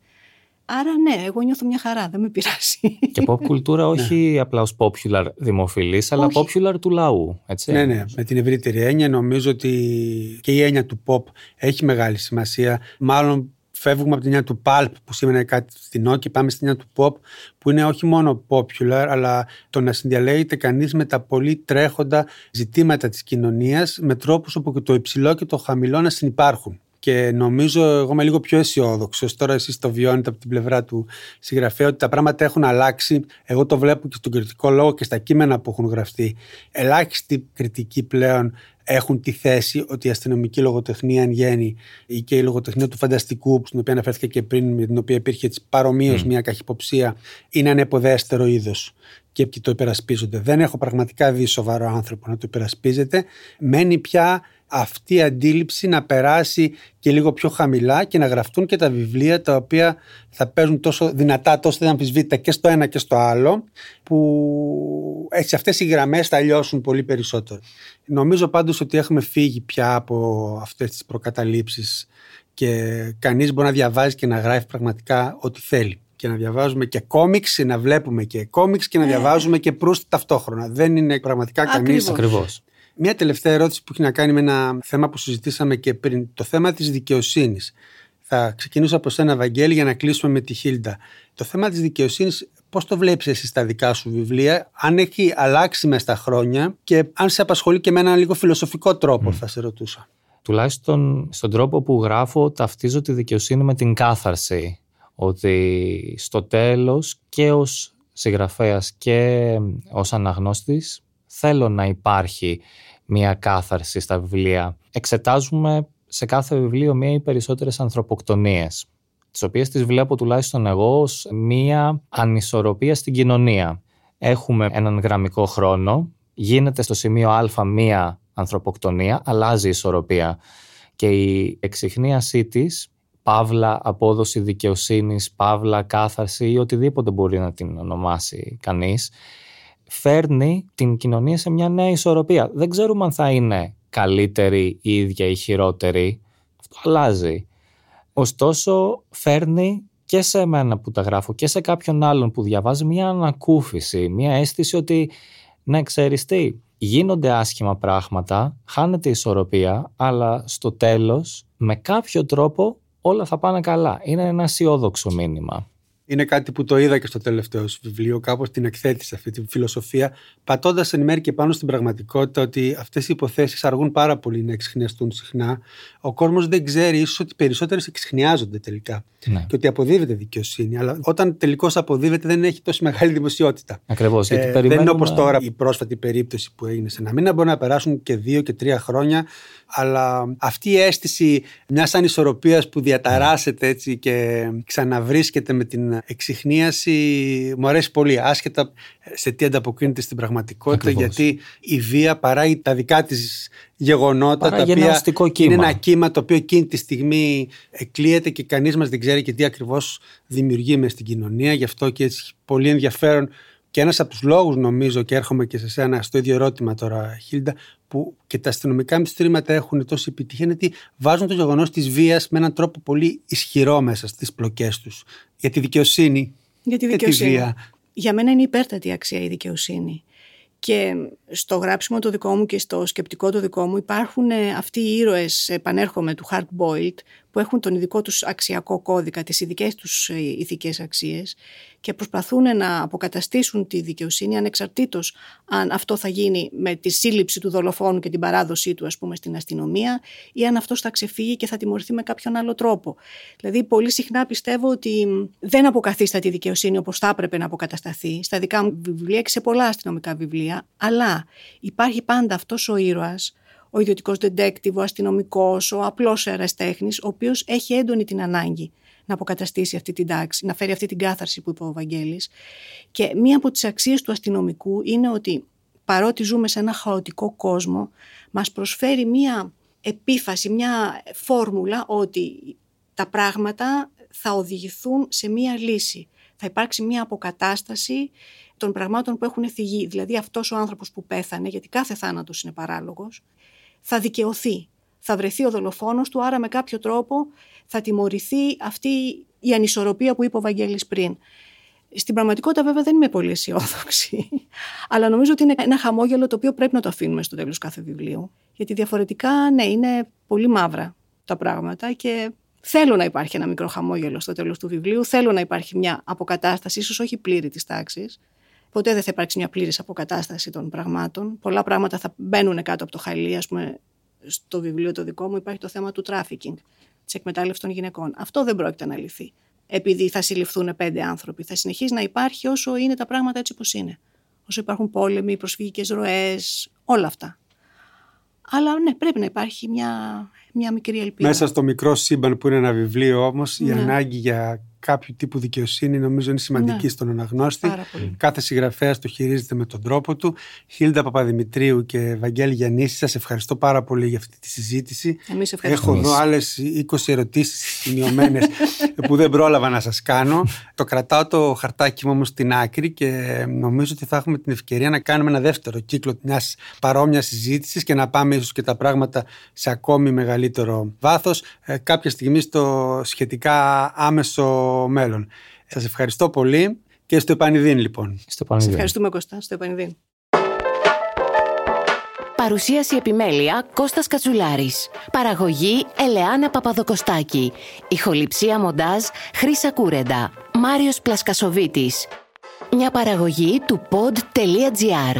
Άρα ναι, εγώ νιώθω μια χαρά, δεν με πειράζει. Και pop κουλτούρα <laughs> όχι απλά ως popular δημοφιλής, αλλά Όχι. popular του λαού. Έτσι. ναι, ναι, με την ευρύτερη έννοια νομίζω ότι και η έννοια του pop έχει μεγάλη σημασία. Μάλλον φεύγουμε από την έννοια του pulp που σημαίνει κάτι φθηνό και πάμε στην έννοια του pop που είναι όχι μόνο popular αλλά το να συνδιαλέγεται κανείς με τα πολύ τρέχοντα ζητήματα της κοινωνίας με τρόπους όπου και το υψηλό και το χαμηλό να συνυπάρχουν. Και νομίζω, εγώ είμαι λίγο πιο αισιόδοξο. Τώρα, εσείς το βιώνετε από την πλευρά του συγγραφέα, ότι τα πράγματα έχουν αλλάξει. Εγώ το βλέπω και στον κριτικό λόγο και στα κείμενα που έχουν γραφτεί. Ελάχιστοι κριτικοί πλέον έχουν τη θέση ότι η αστυνομική λογοτεχνία εν γέννη ή και η λογοτεχνία του φανταστικού, στην οποία αναφέρθηκα και πριν, με την οποία υπήρχε παρομοίως μια καχυποψία, είναι ανεποδέστερο είδος και ποιοι το υπερασπίζονται. Δεν έχω πραγματικά δει σοβαρό άνθρωπο να το υπερασπίζεται. Μένει πια αυτή η αντίληψη να περάσει και λίγο πιο χαμηλά και να γραφτούν και τα βιβλία τα οποία θα παίζουν τόσο δυνατά, τόσο δεν αμφισβήτητα και στο ένα και στο άλλο που έτσι αυτές οι γραμμές θα λιώσουν πολύ περισσότερο. Νομίζω πάντως ότι έχουμε φύγει πια από αυτές τις προκαταλήψεις και κανείς μπορεί να διαβάζει και να γράφει πραγματικά ό,τι θέλει και να διαβάζουμε και κόμιξ, να βλέπουμε και κόμιξ και να διαβάζουμε και προύστη ταυτόχρονα. Δεν είναι πραγματικά κανείς Ακριβώς. Ακριβώς. μια τελευταία ερώτηση που έχει να κάνει με ένα θέμα που συζητήσαμε και πριν, το θέμα της δικαιοσύνης. Θα ξεκινήσω από σένα, Βαγγέλη, για να κλείσουμε με τη Χίλντα. Το θέμα της δικαιοσύνης, πώς το βλέπεις εσύ στα δικά σου βιβλία, αν έχει αλλάξει μέσα στα χρόνια και αν σε απασχολεί και με έναν λίγο φιλοσοφικό τρόπο, θα σε ρωτούσα. Τουλάχιστον στον τρόπο που γράφω ταυτίζω τη δικαιοσύνη με την κάθαρση. Ότι στο τέλος και ως συγγραφέας και ως αναγνώστης θέλω να υπάρχει μια κάθαρση στα βιβλία. Εξετάζουμε σε κάθε βιβλίο μία ή περισσότερες ανθρωποκτονίες τις οποίες τις βλέπω τουλάχιστον εγώ ως μία ανισορροπία στην κοινωνία. Έχουμε έναν γραμμικό χρόνο, γίνεται στο σημείο α μία ανθρωποκτονία, αλλάζει η ισορροπία και η εξυχνίασή της, παύλα απόδοση δικαιοσύνης, παύλα κάθαρση ή οτιδήποτε μπορεί να την ονομάσει κανείς, φέρνει την κοινωνία σε μια νέα ισορροπία. Δεν ξέρουμε αν θα είναι καλύτερη η ίδια ή χειρότερη. Αυτό αλλάζει. Ωστόσο φέρνει και σε μένα που τα γράφω και σε κάποιον άλλον που διαβάζει μια ανακούφιση, μια αίσθηση ότι ναι ξέρεις τι, γίνονται άσχημα πράγματα, χάνεται η ισορροπία, αλλά στο τέλος με κάποιο τρόπο όλα θα πάνε καλά. Είναι ένα αισιόδοξο μήνυμα. Είναι κάτι που το είδα και στο τελευταίο σου βιβλίο, κάπως την εκθέτησε αυτή τη φιλοσοφία, πατώντας εν μέρει και πάνω στην πραγματικότητα ότι αυτές οι υποθέσεις αργούν πάρα πολύ να εξηχνιαστούν συχνά. Ο κόσμος δεν ξέρει ίσως ότι περισσότερες εξηχνιάζονται τελικά Ναι. και ότι αποδίδεται δικαιοσύνη. Αλλά όταν τελικώς αποδίδεται δεν έχει τόσο μεγάλη δημοσιότητα. Ακριβώς, γιατί Ε, δεν περιμένουμε... είναι όπως τώρα η πρόσφατη περίπτωση που έγινε σε ένα μήνα. Μπορεί να περάσουν και δύο και τρία χρόνια. Αλλά αυτή η αίσθηση μιας ανισορροπίας που διαταράσσεται έτσι και ξαναβρίσκεται με την εξυχνίαση μου αρέσει πολύ. Άσχετα σε τι ανταποκρίνεται στην πραγματικότητα. Ακριβώς. Γιατί η βία παράγει τα δικά της γεγονότα Παράγει τα ένα οποία αστικό είναι κύμα. ένα κύμα το οποίο εκείνη τη στιγμή εκλείεται και κανείς μας δεν ξέρει και τι ακριβώς δημιουργεί μες στην κοινωνία. Γι' αυτό και έτσι έχει πολύ ενδιαφέρον Και ένας από τους λόγους νομίζω και έρχομαι και σε σένα στο ίδιο ερώτημα τώρα Χίλντα που και τα αστυνομικά μυστηρήματα έχουν τόση επιτυχία είναι ότι βάζουν το γεγονός της βίας με έναν τρόπο πολύ ισχυρό μέσα στις πλοκές τους. Για τη δικαιοσύνη Για τη και τη δικαιοσύνη. βία. Για μένα είναι υπέρτατη αξία η δικαιοσύνη. Και στο γράψιμο το δικό μου και στο σκεπτικό το δικό μου υπάρχουν ε, αυτοί οι ήρωες, επανέρχομαι, του Hard Boiled, που έχουν τον ειδικό τους αξιακό κώδικα, τις ειδικές τους ε, ηθικές αξίες και προσπαθούν να αποκαταστήσουν τη δικαιοσύνη ανεξαρτήτως αν αυτό θα γίνει με τη σύλληψη του δολοφόνου και την παράδοσή του ας πούμε στην αστυνομία ή αν αυτός θα ξεφύγει και θα τιμωρηθεί με κάποιον άλλο τρόπο. Δηλαδή πολύ συχνά πιστεύω ότι δεν αποκαθίσταται η δικαιοσύνη όπως θα έπρεπε να αποκατασταθεί στα δικά μου βιβλία και σε πολλά αστυνομικά βιβλία αλλά υπάρχει πάντα αυτός ο ήρωας ο ιδιωτικός detective, ο αστυνομικός, ο απλός αεραστέχνης, ο οποίος έχει έντονη την ανάγκη να αποκαταστήσει αυτή την τάξη, να φέρει αυτή την κάθαρση που είπε ο Βαγγέλης. Και μία από τις αξίες του αστυνομικού είναι ότι παρότι ζούμε σε ένα χαοτικό κόσμο, μας προσφέρει μία επίφαση, μία φόρμουλα ότι τα πράγματα θα οδηγηθούν σε μία λύση. Θα υπάρξει μία αποκατάσταση των πραγμάτων που έχουν θυγεί. Δηλαδή αυτός ο άνθρωπος που πέθανε, γιατί κάθε θάνατος είναι παράλογος, θα δικαιωθεί. Θα βρεθεί ο δολοφόνος του, άρα με κάποιο τρόπο θα τιμωρηθεί αυτή η ανισορροπία που είπε ο Βαγγέλης πριν. Στην πραγματικότητα βέβαια δεν είμαι πολύ αισιόδοξη, <laughs> αλλά νομίζω ότι είναι ένα χαμόγελο το οποίο πρέπει να το αφήνουμε στο τέλος κάθε βιβλίου. Γιατί διαφορετικά, ναι, είναι πολύ μαύρα τα πράγματα και θέλω να υπάρχει ένα μικρό χαμόγελο στο τέλος του βιβλίου, θέλω να υπάρχει μια αποκατάσταση, ίσως όχι πλήρη της τάξης, Ποτέ δεν θα υπάρξει μια πλήρης αποκατάσταση των πραγμάτων. Πολλά πράγματα θα μπαίνουν κάτω από το χαλί. Ας πούμε, στο βιβλίο το δικό μου υπάρχει το θέμα του τράφικινγκ, της εκμετάλλευσης των γυναικών. Αυτό δεν πρόκειται να λυθεί. Επειδή θα συλληφθούν πέντε άνθρωποι. Θα συνεχίσει να υπάρχει όσο είναι τα πράγματα έτσι όπως είναι. Όσο υπάρχουν πόλεμοι, προσφυγικές ροές, όλα αυτά. Αλλά ναι, πρέπει να υπάρχει μια, μια μικρή ελπίδα. Μέσα στο μικρό σύμπαν που είναι ένα βιβλίο όμως, η Ναι. ανάγκη για κάποιο τύπου δικαιοσύνη νομίζω είναι σημαντική Ναι. στον αναγνώστη. Πάρα πολύ. Κάθε συγγραφέα το χειρίζεται με τον τρόπο του. Χίλντα Παπαδημητρίου και Βαγγέλη Γιαννήση, σας ευχαριστώ πάρα πολύ για αυτή τη συζήτηση. Εμείς ευχαριστούμε. Έχω εδώ άλλες 20 ερωτήσεις σημειωμένες <laughs> που δεν πρόλαβα να σας κάνω. Το κρατάω το χαρτάκι μου όμως στην άκρη και νομίζω ότι θα έχουμε την ευκαιρία να κάνουμε ένα δεύτερο κύκλο μιας παρόμοιας συζήτησης και να πάμε ίσως και τα πράγματα σε ακόμη μεγαλύτερο βάθος κάποια στιγμή στο σχετικά άμεσο μέλλον. Σας ευχαριστώ πολύ και στο επανειδήν λοιπόν. Στο Σε Πανίδη. ευχαριστούμε Κωστά, στο επανειδήν. Παρουσίαση επιμέλεια Κώστας Κατσουλάρης. Παραγωγή Ελεάνα Παπαδοκοστάκη. Ηχοληψία μοντάζ Χρύσα Κούρεντα. Μάριος Πλασκασοβίτης. Μια παραγωγή του pod.gr.